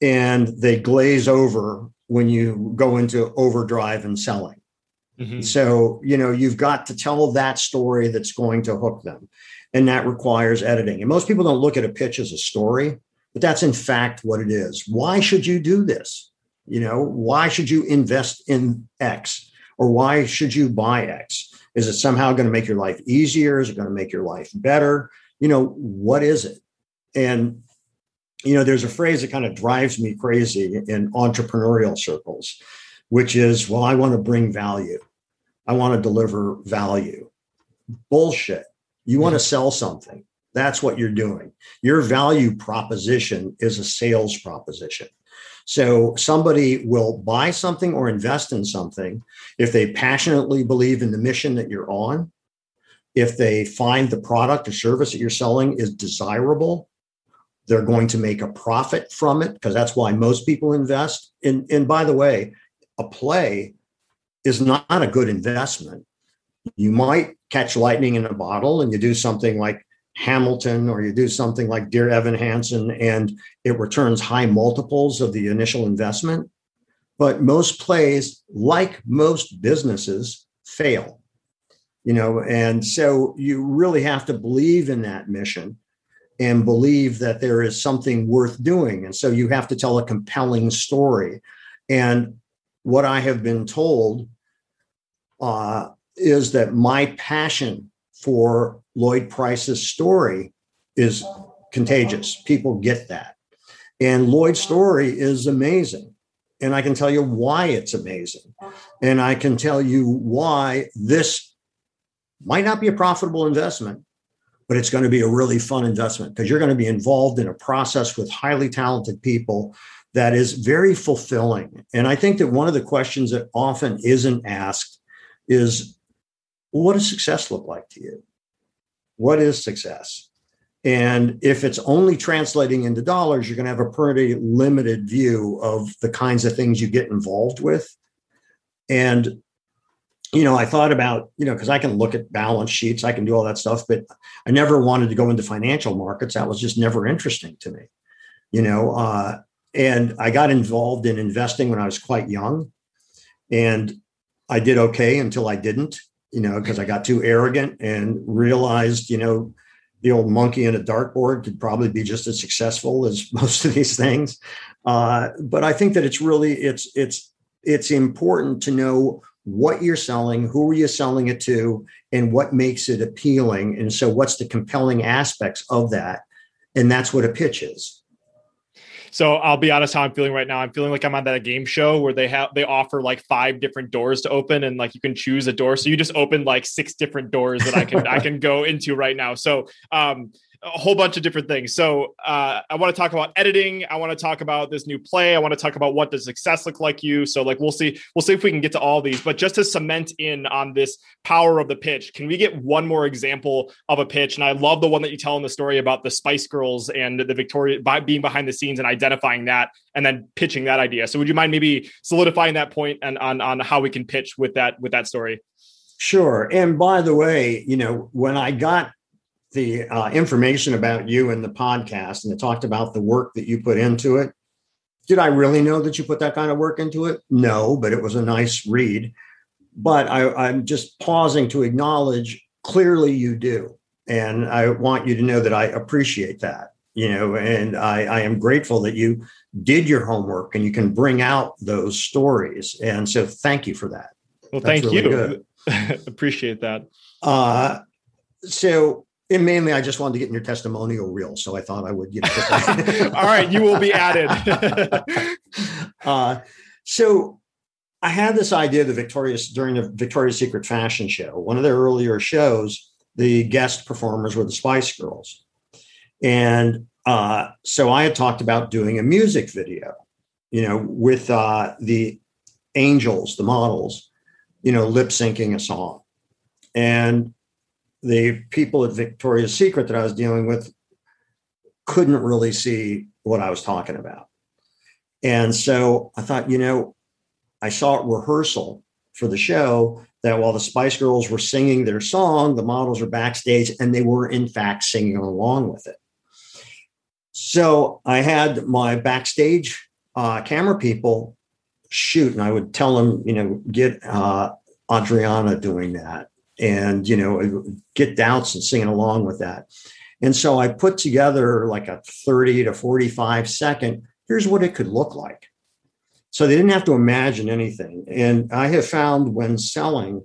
and they glaze over when you go into overdrive and selling mm-hmm. so you know you've got to tell that story that's going to hook them and that requires editing. And most people don't look at a pitch as a story but that's in fact what it is. Why should you do this? You know why should you invest in x? Or why should you buy x? Is it somehow going to make your life easier? Is it going to make your life better? You know what is it? And you know there's a phrase that kind of drives me crazy in entrepreneurial circles which is well i want to bring value. I want to deliver value. Bullshit you want to sell something. That's what you're doing. Your value proposition is a sales proposition. So somebody will buy something or invest in something. If they passionately believe in the mission that you're on, if they find the product or service that you're selling is desirable, they're going to make a profit from it because that's why most people invest. And, and by the way, a play is not a good investment. You might catch lightning in a bottle and you do something like Hamilton or you do something like Dear Evan Hansen and it returns high multiples of the initial investment. But most plays, like most businesses, fail. You know, and so you really have to believe in that mission and believe that there is something worth doing. And so you have to tell a compelling story. And what I have been told uh, is that my passion for Lloyd Price's story is contagious. People get that. And Lloyd's story is amazing. And I can tell you why it's amazing. And I can tell you why this might not be a profitable investment, but it's going to be a really fun investment because you're going to be involved in a process with highly talented people that is very fulfilling. And I think that one of the questions that often isn't asked is what does success look like to you? What is success? And if it's only translating into dollars, you're going to have a pretty limited view of the kinds of things you get involved with. And, you know, I thought about, you know, because I can look at balance sheets, I can do all that stuff, but I never wanted to go into financial markets. That was just never interesting to me, you know. Uh, and I got involved in investing when I was quite young. And I did okay until I didn't you know, because I got too arrogant and realized, you know, the old monkey in a dartboard could probably be just as successful as most of these things. Uh, but I think that it's really it's it's it's important to know what you're selling, who are you selling it to, and what makes it appealing. And so, what's the compelling aspects of that? And that's what a pitch is. So I'll be honest how I'm feeling right now. I'm feeling like I'm on that game show where they have they offer like five different doors to open and like you can choose a door. So you just open like six different doors that I can I can go into right now. So um a whole bunch of different things. So uh, I want to talk about editing. I want to talk about this new play. I want to talk about what does success look like you. So like we'll see we'll see if we can get to all these. But just to cement in on this power of the pitch, can we get one more example of a pitch? And I love the one that you tell in the story about the Spice Girls and the Victoria by being behind the scenes and identifying that and then pitching that idea. So would you mind maybe solidifying that point and on on how we can pitch with that with that story? Sure. And by the way, you know, when I got the uh, information about you in the podcast and it talked about the work that you put into it. Did I really know that you put that kind of work into it? No, but it was a nice read. But I, I'm just pausing to acknowledge clearly you do. And I want you to know that I appreciate that. you know, and I, I am grateful that you did your homework and you can bring out those stories. And so thank you for that. Well, That's thank really you. Appreciate that. Uh, so and mainly I just wanted to get in your testimonial reel. So I thought I would, you know. All right, you will be added. uh, so I had this idea the Victoria's during the Victoria's Secret fashion show. One of their earlier shows, the guest performers were the Spice Girls. And uh, so I had talked about doing a music video, you know, with uh, the angels, the models, you know, lip syncing a song. And the people at Victoria's Secret that I was dealing with couldn't really see what I was talking about. And so I thought, you know, I saw at rehearsal for the show that while the Spice Girls were singing their song, the models were backstage and they were, in fact, singing along with it. So I had my backstage uh, camera people shoot, and I would tell them, you know, get uh, Adriana doing that and, you know, get Doutzen singing along with that. And so I put together like a 30 to 45 second, here's what it could look like. So they didn't have to imagine anything. And I have found when selling,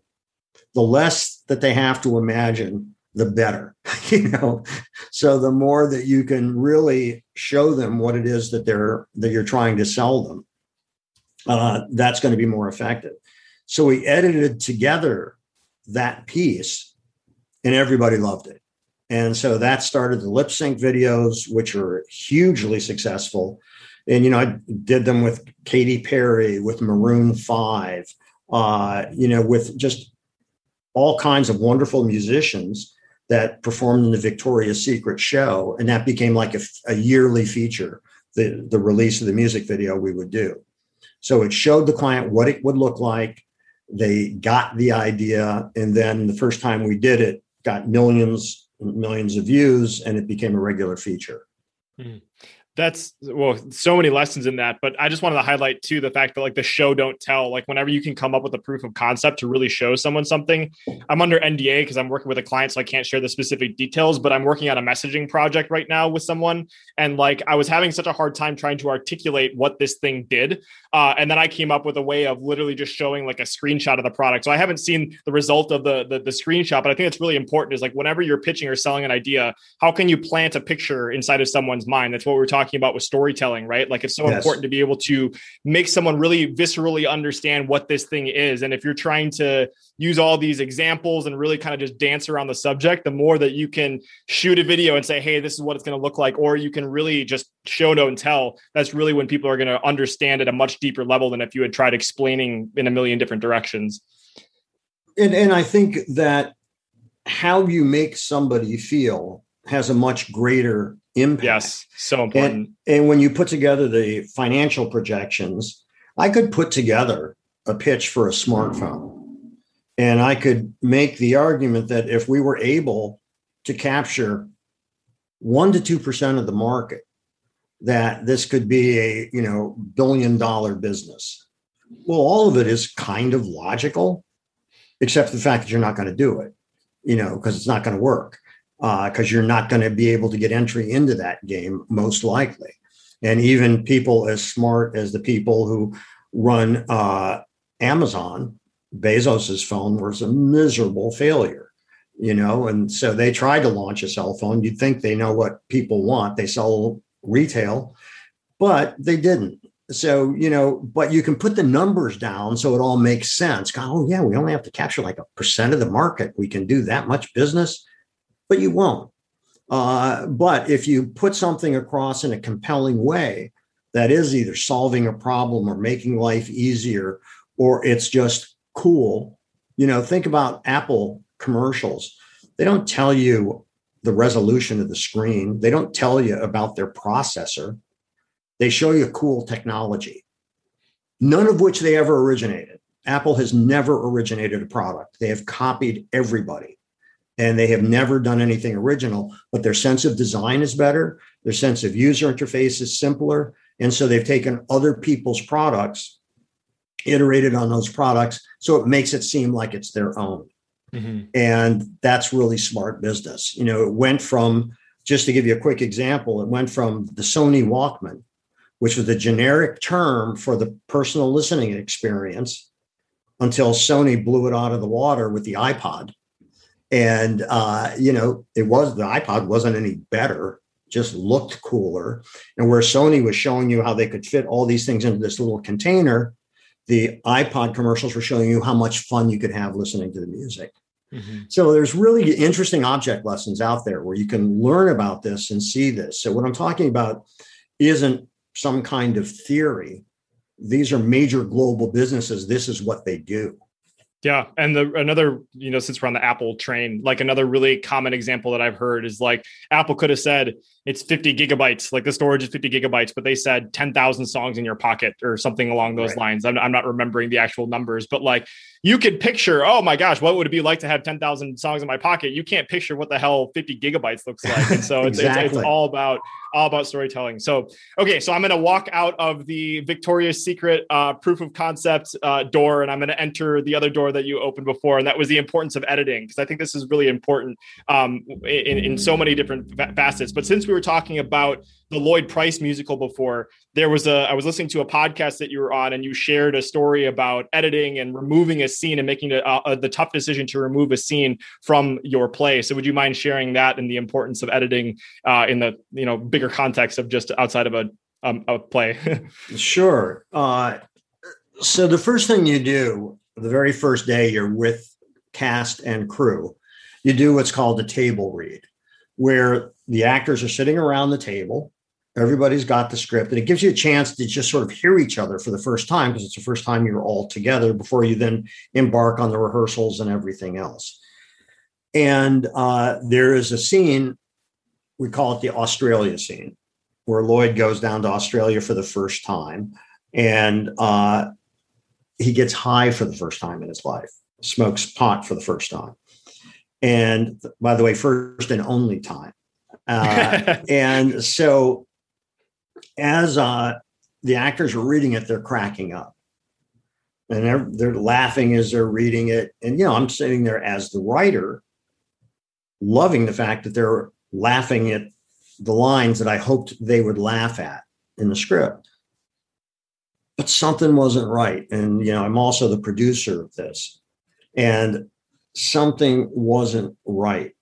the less that they have to imagine, the better. you know, so the more that you can really show them what it is that they're that you're trying to sell them, uh, that's going to be more effective. So we edited together that piece, and everybody loved it. And so that started the lip sync videos, which are hugely successful and you know I did them with Katy Perry, with Maroon Five, uh, you know, with just all kinds of wonderful musicians that performed in the Victoria's Secret show, and that became like a, a yearly feature. The the release of the music video we would do. So it showed the client what it would look like. They got the idea, and then the first time we did it, got millions millions of views, and it became a regular feature. Mm that's well so many lessons in that but i just wanted to highlight too the fact that like the show don't tell. Like whenever you can come up with a proof of concept to really show someone something i'm under nda because i'm working with a client so i can't share the specific details but i'm working on a messaging project right now with someone. And like i was having such a hard time trying to articulate what this thing did uh, and then i came up with a way of literally just showing like a screenshot of the product. So i haven't seen the result of the, the, the screenshot but i think it's really important is like whenever you're pitching or selling an idea how can you plant a picture inside of someone's mind? That's what we're talking talking about with storytelling, right? Like it's so yes. important to be able to make someone really viscerally understand what this thing is. And if you're trying to use all these examples and really kind of just dance around the subject, the more that you can shoot a video and say, hey, this is what it's going to look like, or you can really just show, and tell, that's really when people are going to understand at a much deeper level than if you had tried explaining in a million different directions. And, and I think that how you make somebody feel has a much greater impact. Yes, so important. And, and when you put together the financial projections, I could put together a pitch for a smartphone. And I could make the argument that if we were able to capture one to two percent of the market, that this could be a you know billion dollar business. Well, all of it is kind of logical, except the fact that you're not going to do it, you know, because it's not going to work because uh, you're not going to be able to get entry into that game, most likely. And even people as smart as the people who run uh, Amazon, Bezos's phone was a miserable failure, you know. And so they tried to launch a cell phone. You'd think they know what people want. They sell retail, but they didn't. So, you know, but you can put the numbers down so it all makes sense. Oh, yeah, we only have to capture like a percent of the market. We can do that much business but you won't. Uh, but if you put something across in a compelling way that is either solving a problem or making life easier, or it's just cool, you know, think about Apple commercials. They don't tell you the resolution of the screen, they don't tell you about their processor. They show you cool technology, none of which they ever originated. Apple has never originated a product, they have copied everybody and they have never done anything original, but their sense of design is better. Their sense of user interface is simpler. And so they've taken other people's products, iterated on those products. So it makes it seem like it's their own. Mm-hmm. And that's really smart business. You know, it went from just to give you a quick example, it went from the Sony Walkman, which was the generic term for the personal listening experience, until Sony blew it out of the water with the iPod. And uh, you know, it was the iPod wasn't any better, just looked cooler. And where Sony was showing you how they could fit all these things into this little container, the iPod commercials were showing you how much fun you could have listening to the music. Mm-hmm. So there's really interesting object lessons out there where you can learn about this and see this. So what I'm talking about isn't some kind of theory. These are major global businesses. This is what they do. Yeah, and the another, you know, since we're on the Apple train, like another really common example that I've heard is like Apple could have said it's 50 gigabytes, like the storage is 50 gigabytes, but they said 10,000 songs in your pocket or something along those right. lines. I'm, I'm not remembering the actual numbers, but like you could picture, oh my gosh, what would it be like to have 10,000 songs in my pocket? You can't picture what the hell 50 gigabytes looks like. And so it's, exactly. it's, it's, all about, all about storytelling. So, okay. So I'm going to walk out of the Victoria's Secret uh, proof of concept uh, door and I'm going to enter the other door that you opened before. And that was the importance of editing. Cause I think this is really important um, in, in so many different facets. But since we were talking about the Lloyd Price musical before. There was a I was listening to a podcast that you were on, and you shared a story about editing and removing a scene and making a, a, the tough decision to remove a scene from your play. So, would you mind sharing that and the importance of editing uh, in the you know bigger context of just outside of a um, a play? sure. Uh, so the first thing you do the very first day you're with cast and crew, you do what's called a table read, where the actors are sitting around the table Everybody's got the script, and it gives you a chance to just sort of hear each other for the first time because it's the first time you're all together before you then embark on the rehearsals and everything else. And uh, there is a scene, we call it the Australia scene, where Lloyd goes down to Australia for the first time and uh, he gets high for the first time in his life, smokes pot for the first time. And by the way, first and only time. Uh, and so as uh, the actors are reading it, they're cracking up. And they're, they're laughing as they're reading it. And, you know, I'm sitting there as the writer, loving the fact that they're laughing at the lines that I hoped they would laugh at in the script. But something wasn't right. And, you know, I'm also the producer of this. And something wasn't right.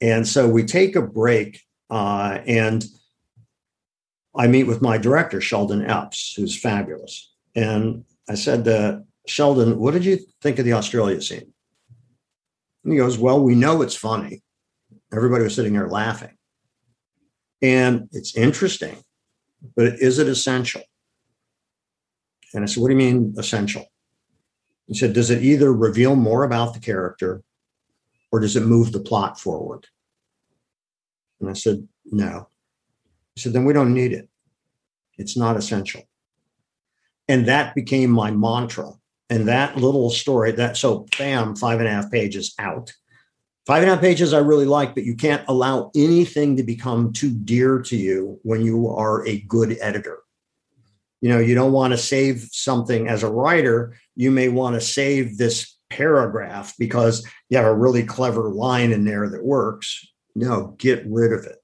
And so we take a break uh, and I meet with my director, Sheldon Epps, who's fabulous. And I said to Sheldon, what did you think of the Australia scene? And he goes, Well, we know it's funny. Everybody was sitting there laughing. And it's interesting, but is it essential? And I said, What do you mean essential? He said, Does it either reveal more about the character or does it move the plot forward? And I said, No. He said, then we don't need it. It's not essential. And that became my mantra. And that little story, that so bam, five and a half pages out. Five and a half pages I really like, but you can't allow anything to become too dear to you when you are a good editor. You know, you don't want to save something as a writer. You may want to save this paragraph because you have a really clever line in there that works. No, get rid of it.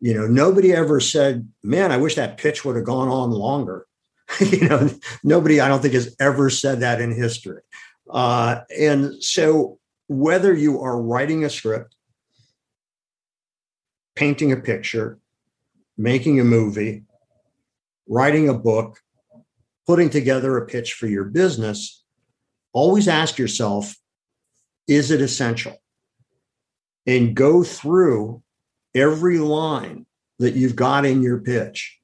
You know, nobody ever said, man, I wish that pitch would have gone on longer. you know, nobody, I don't think, has ever said that in history. Uh, and so, whether you are writing a script, painting a picture, making a movie, writing a book, putting together a pitch for your business, always ask yourself, is it essential? And go through every line that you've got in your pitch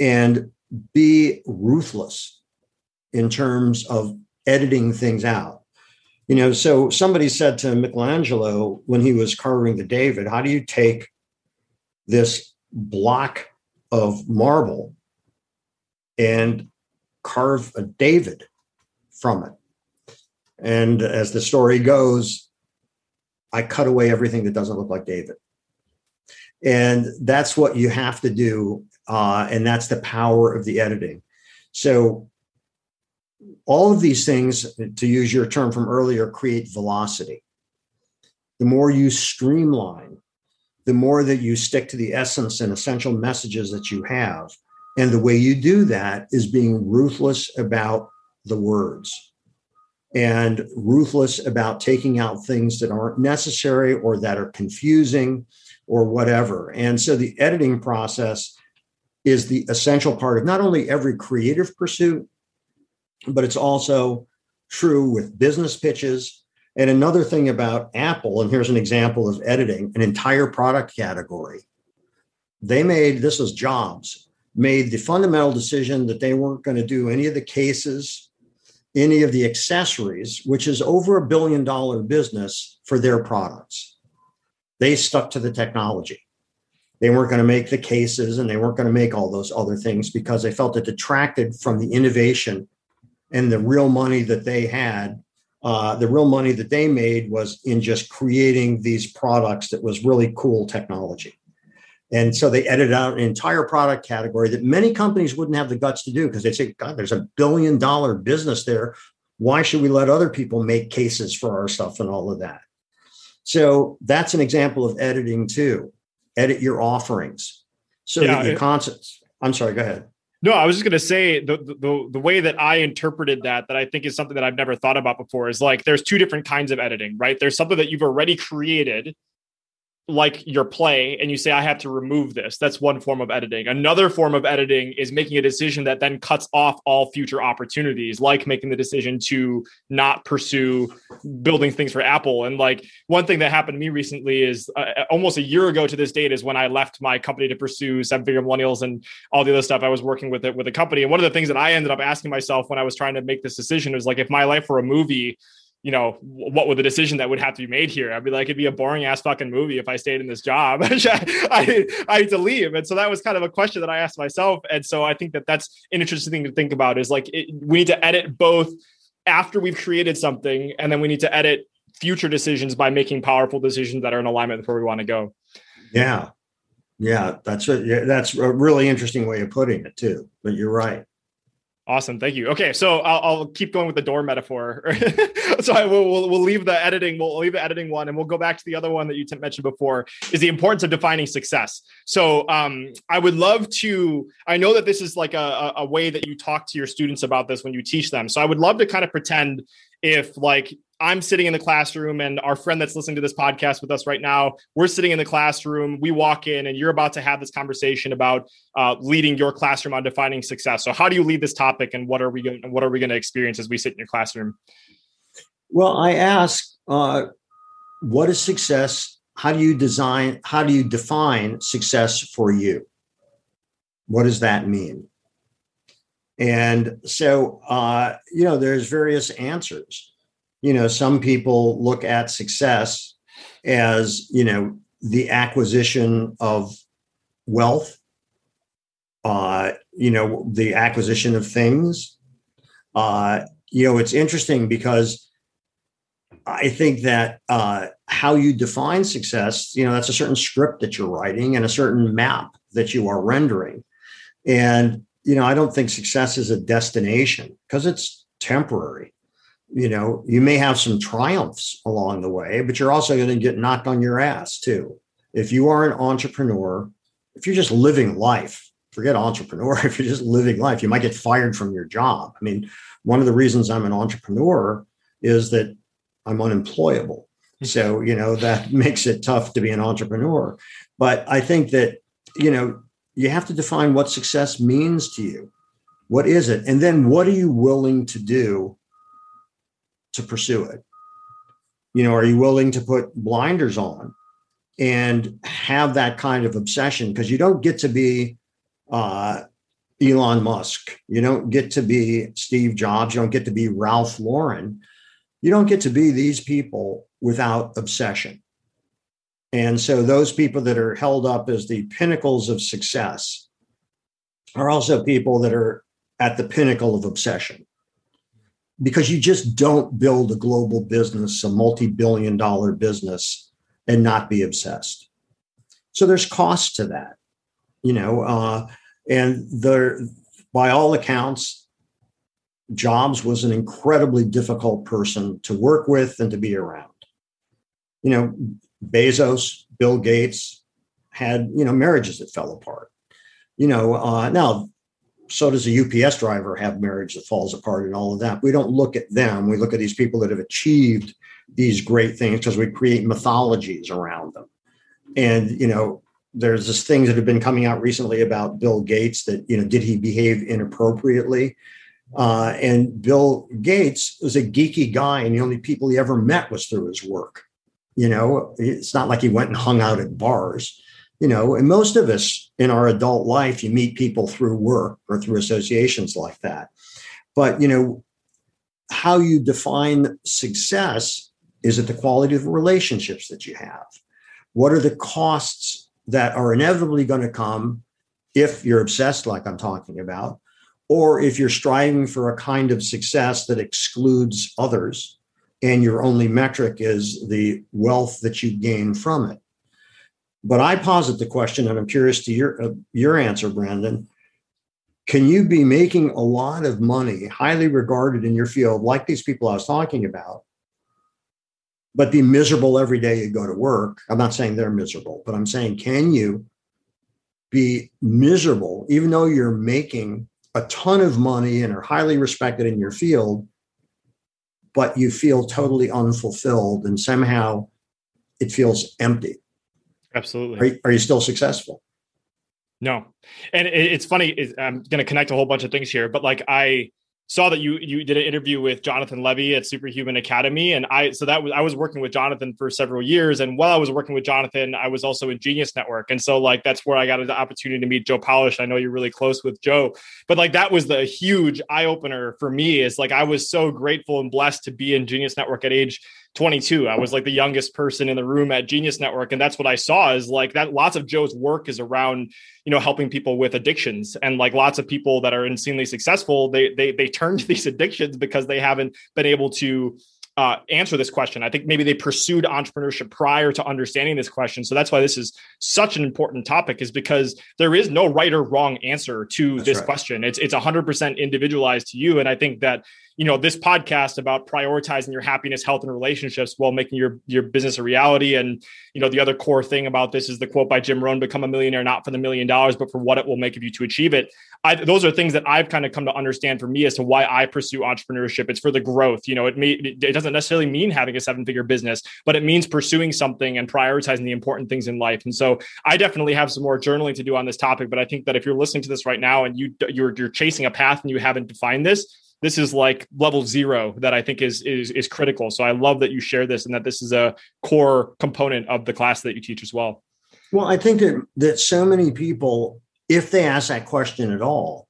and be ruthless in terms of editing things out. You know, so somebody said to Michelangelo when he was carving the David, how do you take this block of marble and carve a David from it? And as the story goes, I cut away everything that doesn't look like David. And that's what you have to do. Uh, and that's the power of the editing. So, all of these things, to use your term from earlier, create velocity. The more you streamline, the more that you stick to the essence and essential messages that you have. And the way you do that is being ruthless about the words and ruthless about taking out things that aren't necessary or that are confusing or whatever. And so the editing process is the essential part of not only every creative pursuit, but it's also true with business pitches. And another thing about Apple, and here's an example of editing an entire product category. They made this was Jobs, made the fundamental decision that they weren't going to do any of the cases, any of the accessories, which is over a billion dollar business for their products. They stuck to the technology. They weren't going to make the cases and they weren't going to make all those other things because they felt it detracted from the innovation and the real money that they had. Uh, the real money that they made was in just creating these products that was really cool technology. And so they edited out an entire product category that many companies wouldn't have the guts to do because they say, God, there's a billion dollar business there. Why should we let other people make cases for our stuff and all of that? So that's an example of editing too. Edit your offerings. So yeah, the concepts. I'm sorry, go ahead. No, I was just gonna say the, the the way that I interpreted that that I think is something that I've never thought about before is like there's two different kinds of editing, right? There's something that you've already created like your play and you say i have to remove this. That's one form of editing. Another form of editing is making a decision that then cuts off all future opportunities like making the decision to not pursue building things for apple. And like one thing that happened to me recently is uh, almost a year ago to this date is when i left my company to pursue seven figure millennials and all the other stuff i was working with it with a company. And one of the things that i ended up asking myself when i was trying to make this decision was like if my life were a movie you know, what would the decision that would have to be made here? I'd be like, it'd be a boring ass fucking movie if I stayed in this job. I, I had to leave. And so that was kind of a question that I asked myself. And so I think that that's an interesting thing to think about is like, it, we need to edit both after we've created something, and then we need to edit future decisions by making powerful decisions that are in alignment with where we want to go. Yeah. Yeah. That's a, yeah, that's a really interesting way of putting it too, but you're right. Awesome, thank you. Okay, so I'll, I'll, keep going with the door metaphor. so I will we'll, we'll leave the editing. We'll leave the editing one, and we'll go back to the other one that you mentioned before. Is the importance of defining success. So um, I would love to. I know that this is like a, a way that you talk to your students about this when you teach them. So I would love to kind of pretend if like I'm sitting in the classroom and our friend that's listening to this podcast with us right now, we're sitting in the classroom. We walk in and you're about to have this conversation about uh, leading your classroom on defining success. So, how do you lead this topic, and what are we going? What are we going to experience as we sit in your classroom? Well, I ask, uh, what is success? How do you design? How do you define success for you? What does that mean? And so, uh, you know, there's various answers you know some people look at success as you know the acquisition of wealth uh you know the acquisition of things. Uh you know it's interesting because i think that uh how you define success you know that's a certain script that you're writing and a certain map that you are rendering. And you know i don't think success is a destination because it's temporary you know, you may have some triumphs along the way, but you're also going to get knocked on your ass too. If you are an entrepreneur, if you're just living life, forget entrepreneur, if you're just living life, you might get fired from your job. I mean, one of the reasons I'm an entrepreneur is that I'm unemployable. Hmm. So, you know, that makes it tough to be an entrepreneur. But I think that, you know, you have to define what success means to you. What is it? And then what are you willing to do to pursue it? You know, are you willing to put blinders on and have that kind of obsession? Because you don't get to be uh, Elon Musk, you don't get to be Steve Jobs, you don't get to be Ralph Lauren. You don't get to be these people without obsession. And so those people that are held up as the pinnacles of success are also people that are at the pinnacle of obsession because you just don't build a global business, a multi billion dollar business, and not be obsessed. So there's cost to that, you know, uh, and there, by all accounts, Jobs was an incredibly difficult person to work with and to be around. You know, Bezos, Bill Gates, had you know marriages that fell apart. You know, uh, now so does a UPS driver have marriage that falls apart and all of that. We don't look at them. We look at these people that have achieved these great things because we create mythologies around them. And you know, there's this things that have been coming out recently about Bill Gates that you know did he behave inappropriately? Uh, and Bill Gates was a geeky guy, and the only people he ever met was through his work. You know, it's not like he went and hung out at bars. You know, and most of us in our adult life, you meet people through work or through associations like that. But you know, how you define success is it the quality of the relationships that you have? What are the costs that are inevitably going to come if you're obsessed, like I'm talking about, or if you're striving for a kind of success that excludes others and your only metric is the wealth that you gain from it. But I posit the question, and I'm curious to your uh, your answer, Brandon. Can you be making a lot of money, highly regarded in your field, like these people I was talking about, but be miserable every day you go to work? I'm not saying they're miserable, but I'm saying, can you be miserable even though you're making a ton of money and are highly respected in your field, but you feel totally unfulfilled and somehow it feels empty. Absolutely. Are you, are you still successful? No. And it's funny, I'm going to connect a whole bunch of things here, but like I, saw that you you did an interview with Jonathan Levy at Superhuman Academy, and I so that was I was working with Jonathan for several years, and while I was working with Jonathan, I was also in Genius Network, and so like that's where I got the opportunity to meet Joe Polish. I know you're really close with Joe, but like that was the huge eye opener for me. Is like I was so grateful and blessed to be in Genius Network at age 22 i was like the youngest person in the room at genius network and that's what i saw is like that lots of joe's work is around you know helping people with addictions and like lots of people that are insanely successful they they they turn to these addictions because they haven't been able to uh, answer this question. I think maybe they pursued entrepreneurship prior to understanding this question. So that's why this is such an important topic, is because there is no right or wrong answer to that's this right. question. It's it's 100% individualized to you, and I think that you know this podcast about prioritizing your happiness health and relationships while making your your business a reality. And you know the other core thing about this is the quote by jim rohn become a millionaire not for the million dollars but for what it will make of you to achieve it. I, those are things that i've kind of come to understand for me as to why i pursue entrepreneurship. It's for the growth you know it may it doesn't necessarily mean having a seven figure business but it means pursuing something and prioritizing the important things in life. And so i definitely have some more journaling to do on this topic but i think that if you're listening to this right now and you you're, you're chasing a path and you haven't defined this this is like level zero that I think is is is critical. So I love that you share this and that this is a core component of the class that you teach as well. Well, I think that that so many people, if they ask that question at all,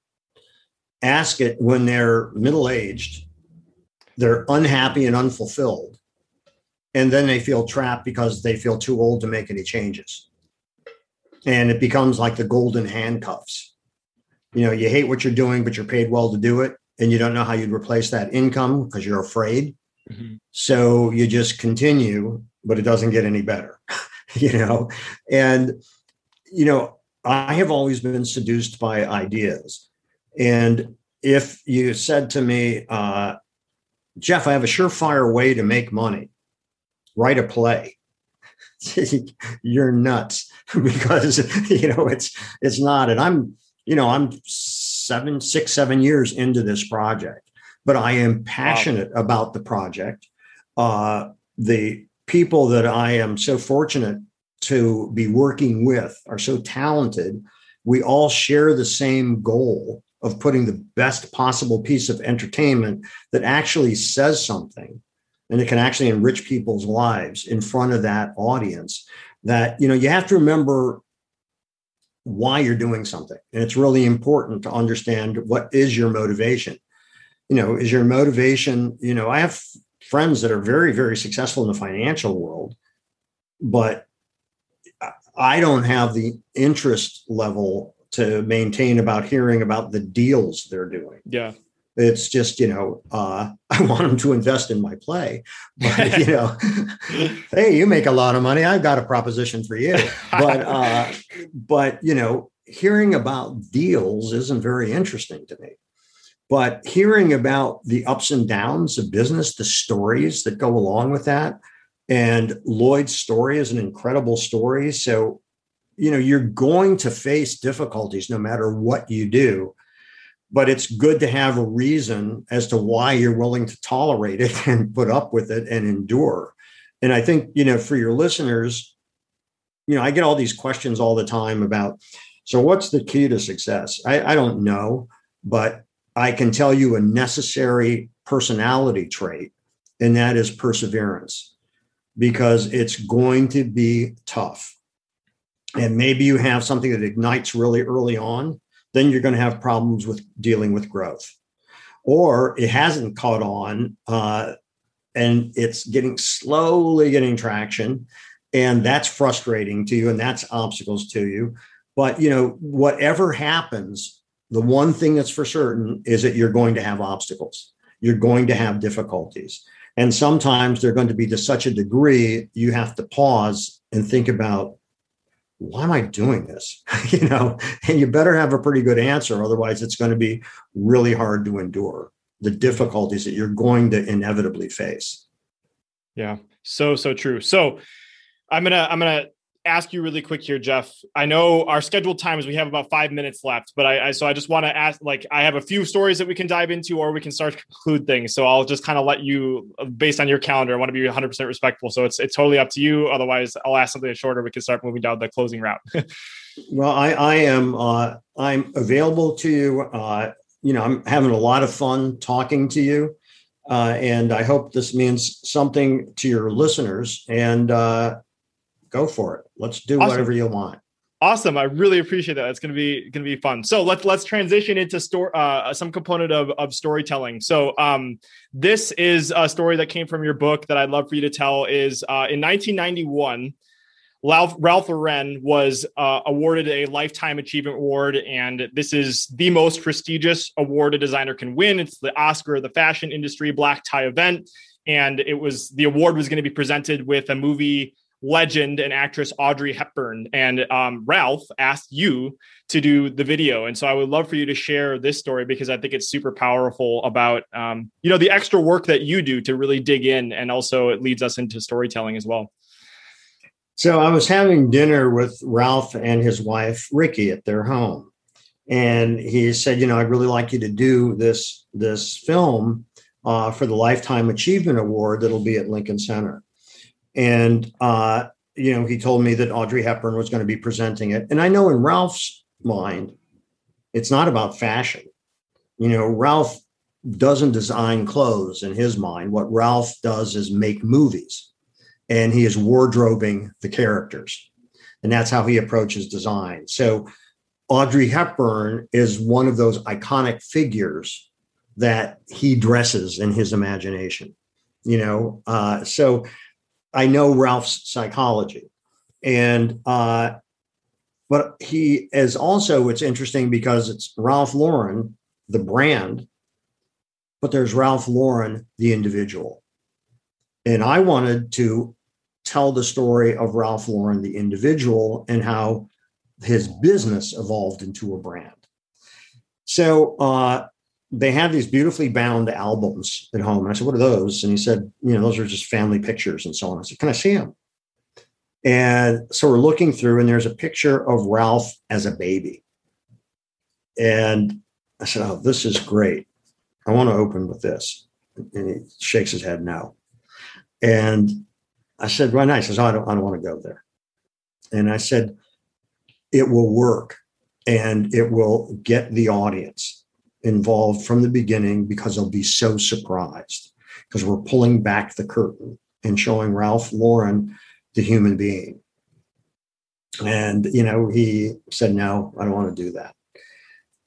ask it when they're middle aged, they're unhappy and unfulfilled, and then they feel trapped because they feel too old to make any changes, and it becomes like the golden handcuffs. You know, you hate what you're doing, but you're paid well to do it and you don't know how you'd replace that income because you're afraid. Mm-hmm. So you just continue, but it doesn't get any better, you know? And, you know, I have always been seduced by ideas. And if you said to me, uh, Jeff, I have a surefire way to make money, write a play. You're nuts because you know it's it's not. And I'm, you know, I'm seven, six, seven years into this project, but I am passionate wow. about the project. Uh, the people that I am so fortunate to be working with are so talented. We all share the same goal of putting the best possible piece of entertainment that actually says something and it can actually enrich people's lives in front of that audience that you know you have to remember why you're doing something. And it's really important to understand what is your motivation. You know, is your motivation, you know, I have friends that are very, very successful in the financial world, but I don't have the interest level to maintain about hearing about the deals they're doing. Yeah. It's just, you know, uh, I want them to invest in my play. But, you know, hey, you make a lot of money. I've got a proposition for you. But, uh, but, you know, hearing about deals isn't very interesting to me. But hearing about the ups and downs of business, the stories that go along with that, and Lloyd's story is an incredible story. So you know, you're going to face difficulties no matter what you do. But it's good to have a reason as to why you're willing to tolerate it and put up with it and endure. And I think, you know, for your listeners, you know, I get all these questions all the time about, so what's the key to success? I, I don't know, but I can tell you a necessary personality trait, and that is perseverance, because it's going to be tough. And maybe you have something that ignites really early on, then you're going to have problems with dealing with growth. Or it hasn't caught on uh, and it's getting slowly getting traction. And that's frustrating to you, and that's obstacles to you. But you know, whatever happens, the one thing that's for certain is that you're going to have obstacles. You're going to have difficulties. And sometimes they're going to be to such a degree you have to pause and think about why am I doing this? you know, and you better have a pretty good answer. Otherwise, it's going to be really hard to endure the difficulties that you're going to inevitably face. Yeah. So, so true. So I'm going to, I'm going to ask you really quick here, Jeff. I know our scheduled time is we have about five minutes left, but I, I so I just want to ask, like, I have a few stories that we can dive into, or we can start to conclude things. So I'll just kind of let you, based on your calendar, I want to be 100 percent respectful. So it's it's totally up to you. Otherwise, I'll ask something shorter. We can start moving down the closing route. well, I I am uh, I'm available to you. Uh, you know, I'm having a lot of fun talking to you. Uh, and I hope this means something to your listeners. And uh, go for it. Let's do awesome. whatever you want. Awesome. I really appreciate that. It's going to be going to be fun. So let's let's transition into store uh, some component of of storytelling. So um, this is a story that came from your book that I'd love for you to tell. Is uh, in 1991. Ralph, Ralph Lauren was uh, awarded a Lifetime Achievement Award, and this is the most prestigious award a designer can win. It's the Oscar of the fashion industry black tie event, and it was the award was going to be presented with a movie legend and actress Audrey Hepburn. And um, Ralph asked you to do the video. And so I would love for you to share this story because I think it's super powerful about, um, you know, the extra work that you do to really dig in. And also it leads us into storytelling as well. So I was having dinner with Ralph and his wife, Ricky, at their home. And he said, you know, I'd really like you to do this, this film uh, for the Lifetime Achievement Award that'll be at Lincoln Center. And, uh, you know, he told me that Audrey Hepburn was going to be presenting it. And I know in Ralph's mind, it's not about fashion. You know, Ralph doesn't design clothes in his mind. What Ralph does is make movies and he is wardrobing the characters. And that's how he approaches design. So Audrey Hepburn is one of those iconic figures that he dresses in his imagination. You know, uh, so I know Ralph's psychology, and uh, but he is also it's interesting because it's Ralph Lauren, the brand, but there's Ralph Lauren, the individual, and I wanted to tell the story of Ralph Lauren, the individual, and how his business evolved into a brand. So uh, they had these beautifully bound albums at home. And I said, What are those? And he said, You know, those are just family pictures and so on. I said, Can I see them? And so we're looking through, and there's a picture of Ralph as a baby. And I said, Oh, this is great. I want to open with this. And he shakes his head no. And I said, Well, nice. He says, oh, I don't, I don't want to go there. And I said, It will work and it will get the audience involved from the beginning because they'll be so surprised because we're pulling back the curtain and showing Ralph Lauren the human being. And, you know, he said, no, I don't want to do that.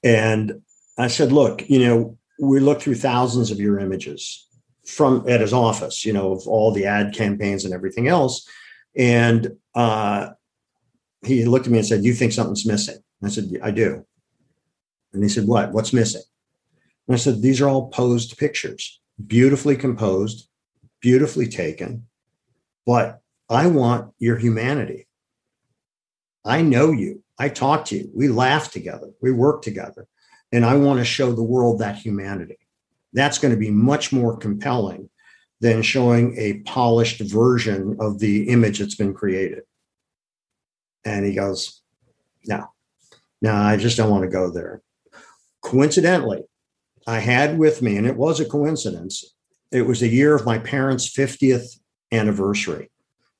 And I said, look, you know, we looked through thousands of your images from at his office, you know, of all the ad campaigns and everything else. And uh, he looked at me and said, You think something's missing? I said, I do. And he said, What? What's missing? And I said, These are all posed pictures, beautifully composed, beautifully taken. But I want your humanity. I know you. I talk to you. We laugh together. We work together. And I want to show the world that humanity. That's going to be much more compelling than showing a polished version of the image that's been created. And he goes, no, no, I just don't want to go there. Coincidentally, I had with me, and it was a coincidence, it was the year of my parents' 50th anniversary.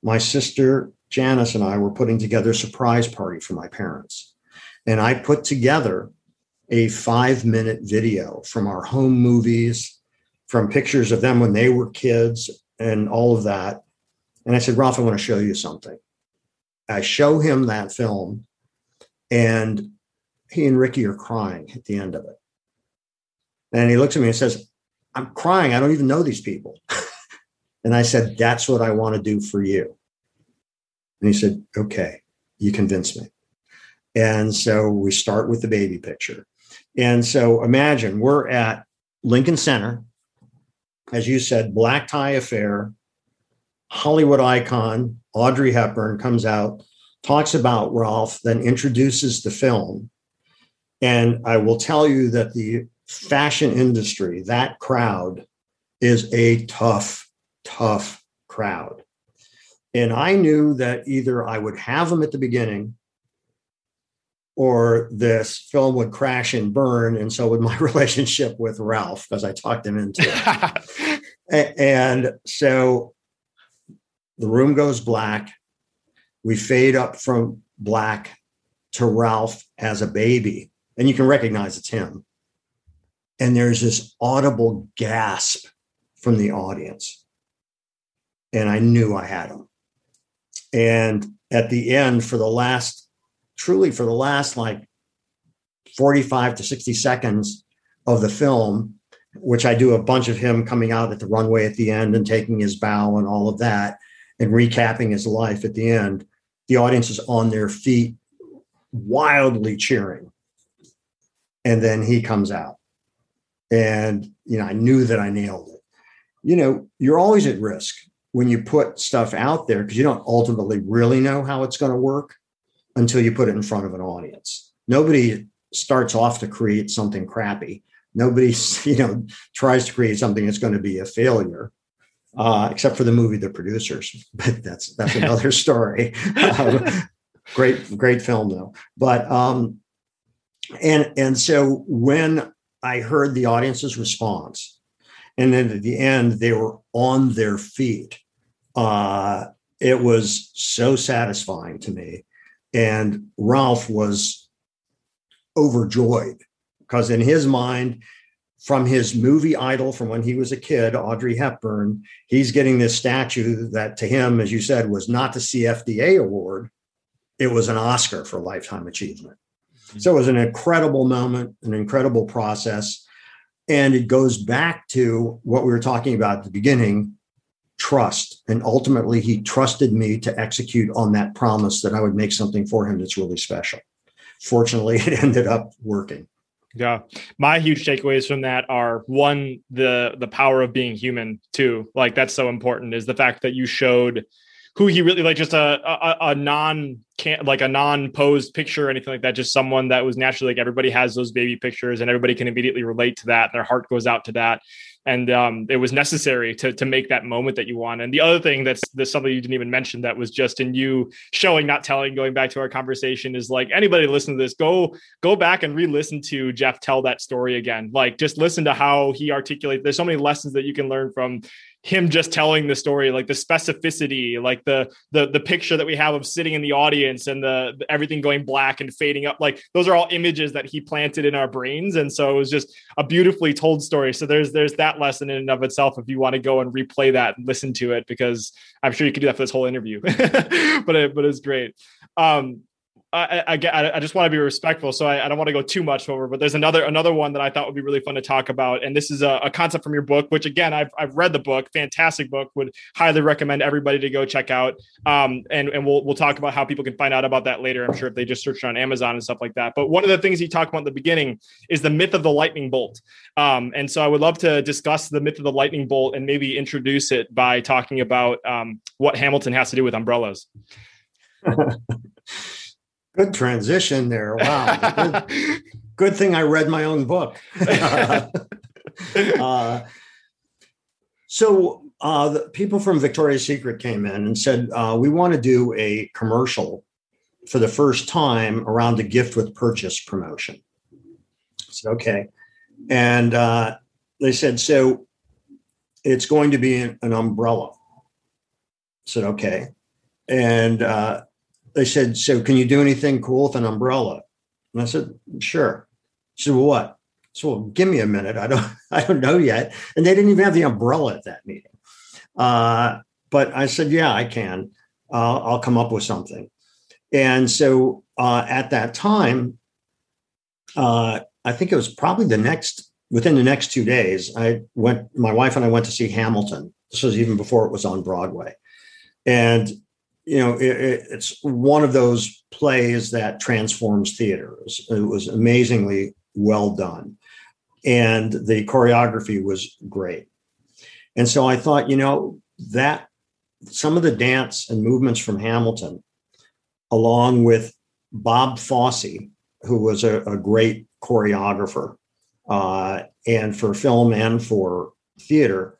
My sister Janice and I were putting together a surprise party for my parents. And I put together a five minute video from our home movies, from pictures of them when they were kids, and all of that. And I said, Ralph, I want to show you something. I show him that film, and he and Ricky are crying at the end of it. And he looks at me and says, I'm crying. I don't even know these people. and I said, That's what I want to do for you. And he said, Okay, you convinced me. And so we start with the baby picture. And so imagine we're at Lincoln Center, as you said, black tie affair, Hollywood icon, Audrey Hepburn comes out, talks about Ralph, then introduces the film. And I will tell you that the fashion industry, that crowd is a tough, tough crowd. And I knew that either I would have them at the beginning or this film would crash and burn. And so would my relationship with Ralph, because I talked him into it. and so the room goes black. We fade up from black to Ralph as a baby, and you can recognize it's him. And there's this audible gasp from the audience. And I knew I had him. And at the end, for the last, truly for the last like 45 to 60 seconds of the film, which I do a bunch of him coming out at the runway at the end and taking his bow and all of that and recapping his life at the end, the audience is on their feet, wildly cheering. And then he comes out. And, you know, I knew that I nailed it. You know, you're always at risk when you put stuff out there because you don't ultimately really know how it's going to work until you put it in front of an audience. Nobody starts off to create something crappy. Nobody, you know, tries to create something that's going to be a failure, uh, except for the movie The Producers. But that's that's another story. um, great, great film though. But um, and and so when I heard the audience's response, and then at the end they were on their feet uh, it was so satisfying to me and ralph was overjoyed because in his mind from his movie idol from when he was a kid audrey hepburn he's getting this statue that to him as you said was not the cfda award it was an oscar for lifetime achievement. So it was an incredible moment an incredible process and it goes back to what we were talking about at the beginning trust. And ultimately, he trusted me to execute on that promise that I would make something for him that's really special. Fortunately, it ended up working. Yeah. My huge takeaways from that are one, the the power of being human, too. Like that's so important is the fact that you showed who he really like just a a, a non can like a non posed picture or anything like that just someone that was naturally like everybody has those baby pictures and everybody can immediately relate to that their heart goes out to that and um, it was necessary to to make that moment that you want. And the other thing that's that's something you didn't even mention that was just in you showing, not telling. Going back to our conversation is like anybody listen to this, go go back and re-listen to Jeff tell that story again. Like just listen to how he articulates. There's so many lessons that you can learn from him just telling the story like the specificity like the the the picture that we have of sitting in the audience and the, the, everything going black and fading up like those are all images that he planted in our brains and so it was just a beautifully told story so there's there's that lesson in and of itself if you want to go and replay that and listen to it because i'm sure you could do that for this whole interview. But it but it's great. Um I, I, I just want to be respectful, so I, I don't want to go too much over. But there's another another one that I thought would be really fun to talk about, and this is a, a, concept from your book, which again I've I've read the book, fantastic book, would highly recommend everybody to go check out. Um, and and we'll we'll talk about how people can find out about that later. I'm sure if they just search on Amazon and stuff like that. But one of the things you talk about in the beginning is the myth of the lightning bolt. Um, and so I would love to discuss the myth of the lightning bolt and maybe introduce it by talking about um, what Hamilton has to do with umbrellas. Good transition there. Wow. good, good, thing I read my own book. uh, so uh, the people from Victoria's Secret came in and said, uh, "We want to do a commercial for the first time around the gift with purchase promotion. I said, okay. And uh, they said, so it's going to be an, an umbrella. I said, okay. And uh, they said, so can you do anything cool with an umbrella? And I said, sure. She said, well, what? So well, give me a minute. I don't, I don't know yet. And they didn't even have the umbrella at that meeting. Uh, but I said, yeah, I can. Uh, I'll come up with something. And so uh, at that time, uh, I think it was probably the next within the next two days. I went. My wife and I went to see Hamilton. This was even before it was on Broadway, and you know it, it, it's one of those plays that transforms theater. It was, it was amazingly well done, and the choreography was great. And so I thought, you know, that some of the dance and movements from Hamilton along with Bob Fosse, who was a, a great choreographer, uh, and for film and for theater.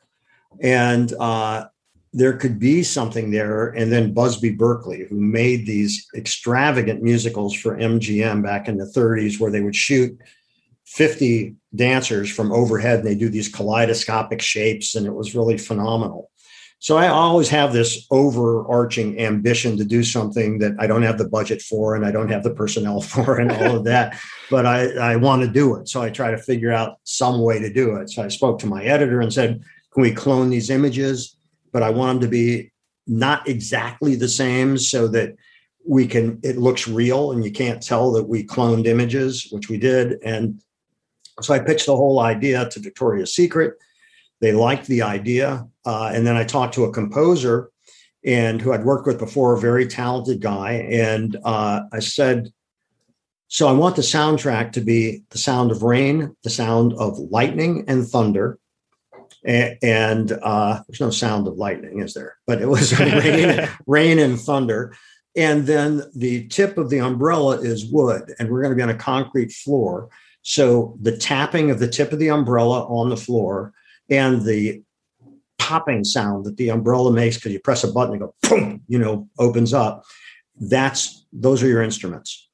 And uh, there could be something there. And then Busby Berkeley, who made these extravagant musicals for MGM back in the 30s, where they would shoot 50 dancers from overhead and they do these kaleidoscopic shapes. And it was really phenomenal. So I always have this overarching ambition to do something that I don't have the budget for and I don't have the personnel for and all of that, but I, I want to do it. So I try to figure out some way to do it. So I spoke to my editor and said, can we clone these images? But I want them to be not exactly the same so that we can, it looks real and you can't tell that we cloned images, which we did. And so I pitched the whole idea to Victoria's Secret they liked the idea. Uh, and then I talked to a composer and who I'd worked with before, a very talented guy. And uh, I said, so I want the soundtrack to be the sound of rain, the sound of lightning and thunder. And, and uh, there's no sound of lightning, is there? But it was rain, rain and thunder. And then the tip of the umbrella is wood, and we're going to be on a concrete floor. So the tapping of the tip of the umbrella on the floor and the popping sound that the umbrella makes because you press a button and go boom, you know, opens up. That's those are your instruments.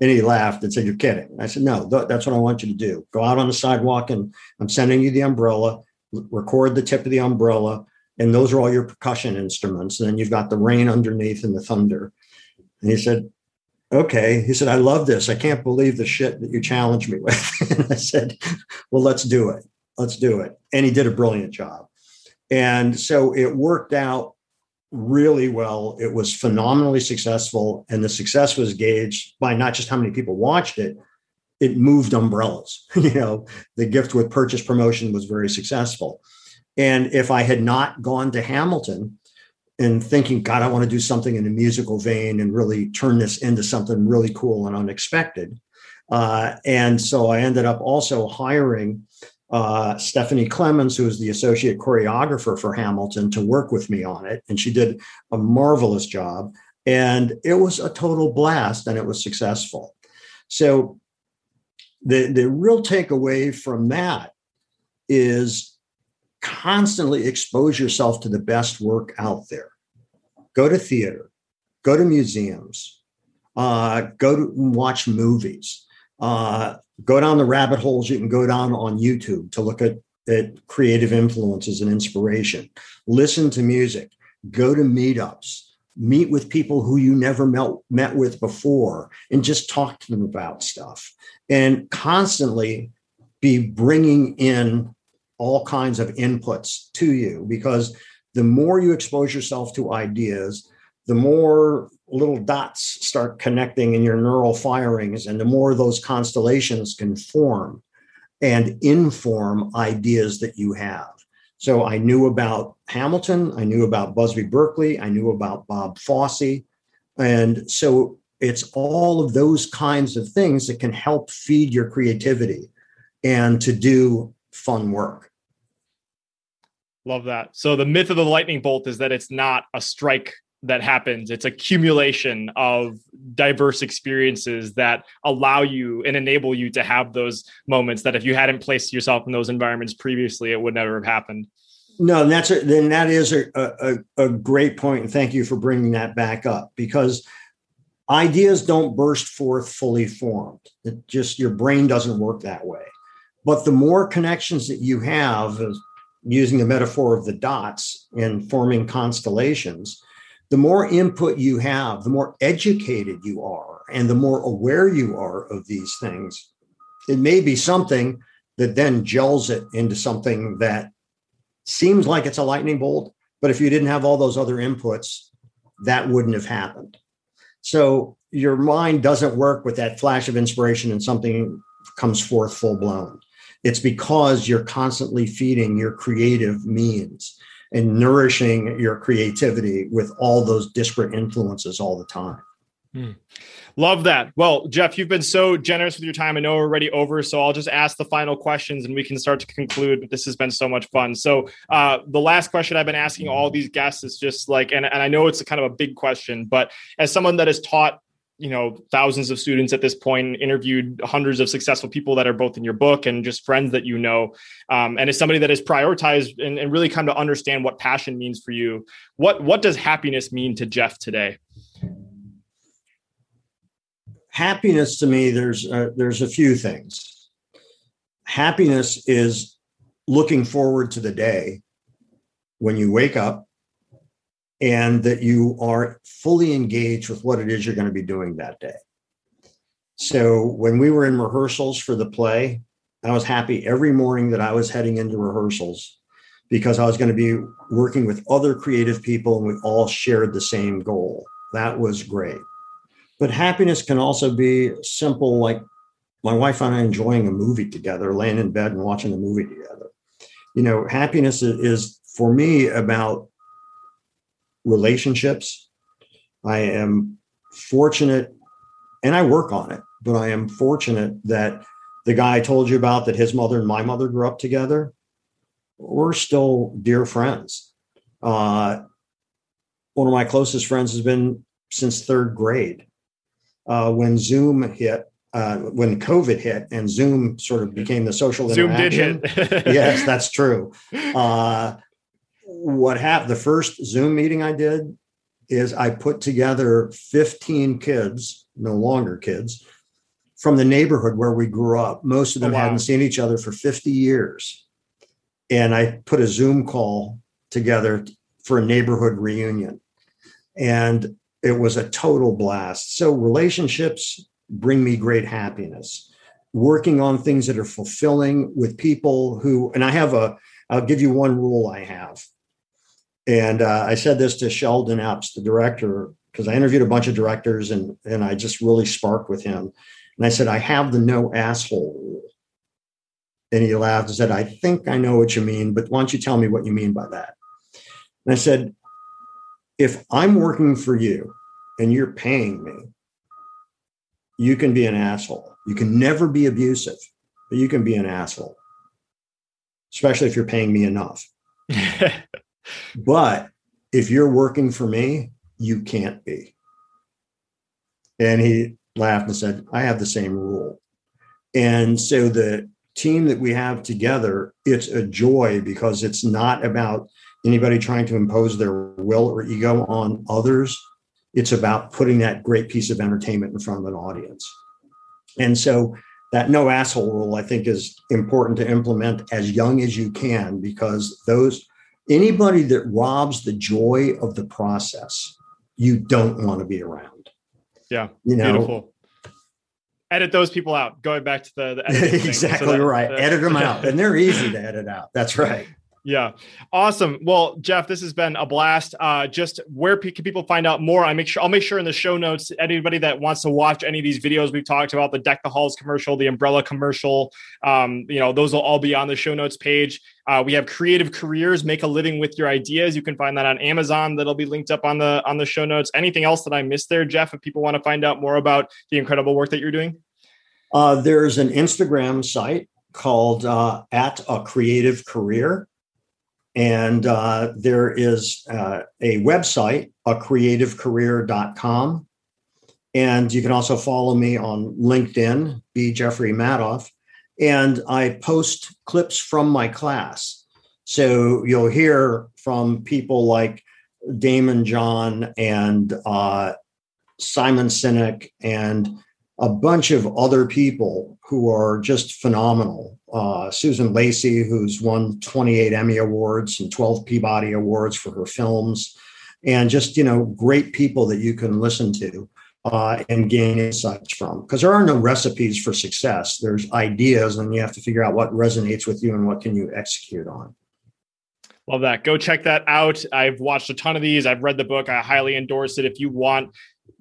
And he laughed and said, You're kidding. I said, No, th- that's what I want you to do. Go out on the sidewalk and I'm sending you the umbrella, record the tip of the umbrella, and those are all your percussion instruments. And then you've got the rain underneath and the thunder. And he said, Okay. He said, I love this. I can't believe the shit that you challenged me with. and I said, Well, let's do it let's do it. And he did a brilliant job. And so it worked out really well. It was phenomenally successful. And the success was gauged by not just how many people watched it, it moved umbrellas. you know, the gift with purchase promotion was very successful. And if I had not gone to Hamilton and thinking, God, I want to do something in a musical vein and really turn this into something really cool and unexpected. Uh, and so I ended up also hiring uh, Stephanie Klemons, who is the associate choreographer for Hamilton, to work with me on it. And she did a marvelous job. And it was a total blast and it was successful. So, the, the real takeaway from that is constantly expose yourself to the best work out there. Go to theater, go to museums, uh, go to watch movies. Uh, go down the rabbit holes you can go down on YouTube to look at, at creative influences and inspiration. Listen to music, go to meetups, meet with people who you never met, met with before, and just talk to them about stuff. And constantly be bringing in all kinds of inputs to you because the more you expose yourself to ideas, the more little dots start connecting in your neural firings, and the more those constellations can form and inform ideas that you have. So I knew about Hamilton, I knew about Busby Berkeley, I knew about Bob Fosse. And so it's all of those kinds of things that can help feed your creativity and to do fun work. Love that. So the myth of the lightning bolt is that it's not a strike that happens. It's accumulation of diverse experiences that allow you and enable you to have those moments that if you hadn't placed yourself in those environments previously, it would never have happened. No, and that's a, then that is a, a, a great point, and thank you for bringing that back up because ideas don't burst forth fully formed. It just your brain doesn't work that way. But the more connections that you have, using the metaphor of the dots and forming constellations, the more input you have, the more educated you are, and the more aware you are of these things. It may be something that then gels it into something that seems like it's a lightning bolt, but if you didn't have all those other inputs, that wouldn't have happened. So your mind doesn't work with that flash of inspiration and something comes forth full blown. It's because you're constantly feeding your creative means and nourishing your creativity with all those disparate influences all the time. Hmm. Love that. Well, Jeff, you've been so generous with your time. I know we're already over, so I'll just ask the final questions and we can start to conclude. But this has been so much fun. So, uh, the last question I've been asking all these guests is just like, and, and I know it's a kind of a big question, but as someone that has taught you know thousands of students at this point interviewed hundreds of successful people that are both in your book and just friends that you know um, and as somebody that has prioritized and, and really come to understand what passion means for you what what does happiness mean to jeff today happiness to me there's uh, there's a few things happiness is looking forward to the day when you wake up and that you are fully engaged with what it is you're going to be doing that day. So when we were in rehearsals for the play, I was happy every morning that I was heading into rehearsals because I was going to be working with other creative people and we all shared the same goal. That was great. But happiness can also be simple, like my wife and I enjoying a movie together, laying in bed and watching a movie together. You know, happiness is for me about relationships. I am fortunate, and I work on it, but I am fortunate that the guy I told you about that his mother and my mother grew up together, we're still dear friends. Uh, one of my closest friends has been since third grade. Uh, when Zoom hit, uh, when COVID hit and Zoom sort of became the social Zoom interaction. did hit. yes, that's true. Uh, what happened the first zoom meeting i did is i put together 15 kids no longer kids from the neighborhood where we grew up most of them oh, wow. hadn't seen each other for 50 years and i put a zoom call together for a neighborhood reunion and it was a total blast so relationships bring me great happiness working on things that are fulfilling with people who and i have a i'll give you one rule i have and uh, I said this to Sheldon Epps, the director, because I interviewed a bunch of directors and, and I just really sparked with him. And I said, I have the no asshole rule. And he laughed and said, I think I know what you mean, but why don't you tell me what you mean by that? And I said, if I'm working for you and you're paying me, you can be an asshole. You can never be abusive, but you can be an asshole, especially if you're paying me enough. But if you're working for me, you can't be. And he laughed and said, I have the same rule. And so the team that we have together, it's a joy because it's not about anybody trying to impose their will or ego on others. It's about putting that great piece of entertainment in front of an audience. And so that no asshole rule, I think, is important to implement as young as you can because those anybody that robs the joy of the process, you don't want to be around. Yeah. You know, beautiful. Edit those people out. Going back to the, the exactly so that, right. edit them out, and they're easy to edit out. That's right. Yeah. Awesome. Well, Jeff, this has been a blast. Uh, just where can people find out more? I make sure I'll make sure in the show notes anybody that wants to watch any of these videos we've talked about, the deck the halls commercial, the umbrella commercial, um, you know, those will all be on the show notes page. Uh, we have creative careers, make a living with your ideas. You can find that on Amazon. That'll be linked up on the on the show notes. Anything else that I missed there, Jeff? If people want to find out more about the incredible work that you're doing, uh, there's an Instagram site called uh, at a creative career and uh, there is uh, a website, a creativecareer.com. And you can also follow me on LinkedIn, B. Jeffrey Madoff. And I post clips from my class. So you'll hear from people like Daymond John and uh, Simon Sinek, and a bunch of other people who are just phenomenal. Uh, Susan Lacy, who's won 28 Emmy Awards and 12 Peabody Awards for her films, and just, you know, great people that you can listen to uh, and gain insights from. Because there are no recipes for success. There's ideas, and you have to figure out what resonates with you and what can you execute on. Love that. Go check that out. I've watched a ton of these. I've read the book. I highly endorse it. If you want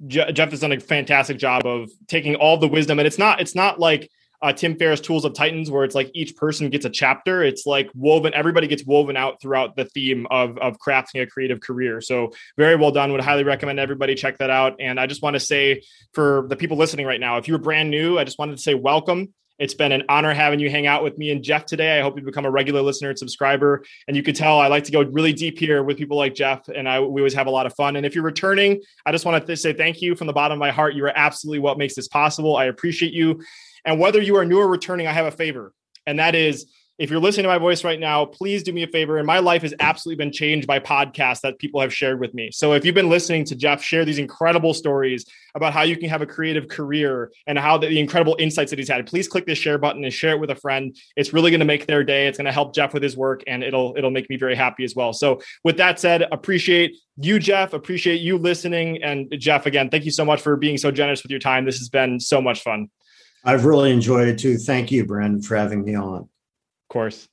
Jeff has done a fantastic job of taking all the wisdom, and it's not it's not like uh, Tim Ferriss' Tools of Titans, where it's like each person gets a chapter. It's like woven, everybody gets woven out throughout the theme of, of crafting a creative career. So, very well done. Would highly recommend everybody check that out. And I just want to say for the people listening right now, if you're brand new, I just wanted to say welcome. It's been an honor having you hang out with me and Jeff today. I hope you become a regular listener and subscriber. And you can tell I like to go really deep here with people like Jeff, and I we always have a lot of fun. And if you're returning, I just want to say thank you from the bottom of my heart. You are absolutely what makes this possible. I appreciate you. And whether you are new or returning, I have a favor, and that is if you're listening to my voice right now, please do me a favor. And my life has absolutely been changed by podcasts that people have shared with me. So if you've been listening to Jeff share these incredible stories about how you can have a creative career and how the, the incredible insights that he's had, please click the share button and share it with a friend. It's really going to make their day. It's going to help Jeff with his work and it'll it'll make me very happy as well. So with that said, appreciate you, Jeff. Appreciate you listening. And Jeff, again, thank you so much for being so generous with your time. This has been so much fun. I've really enjoyed it too. Thank you, Brandon, for having me on course.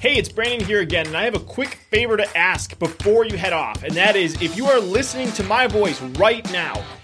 Hey, it's Brandon here again, and I have a quick favor to ask before you head off, and that is if you are listening to my voice right now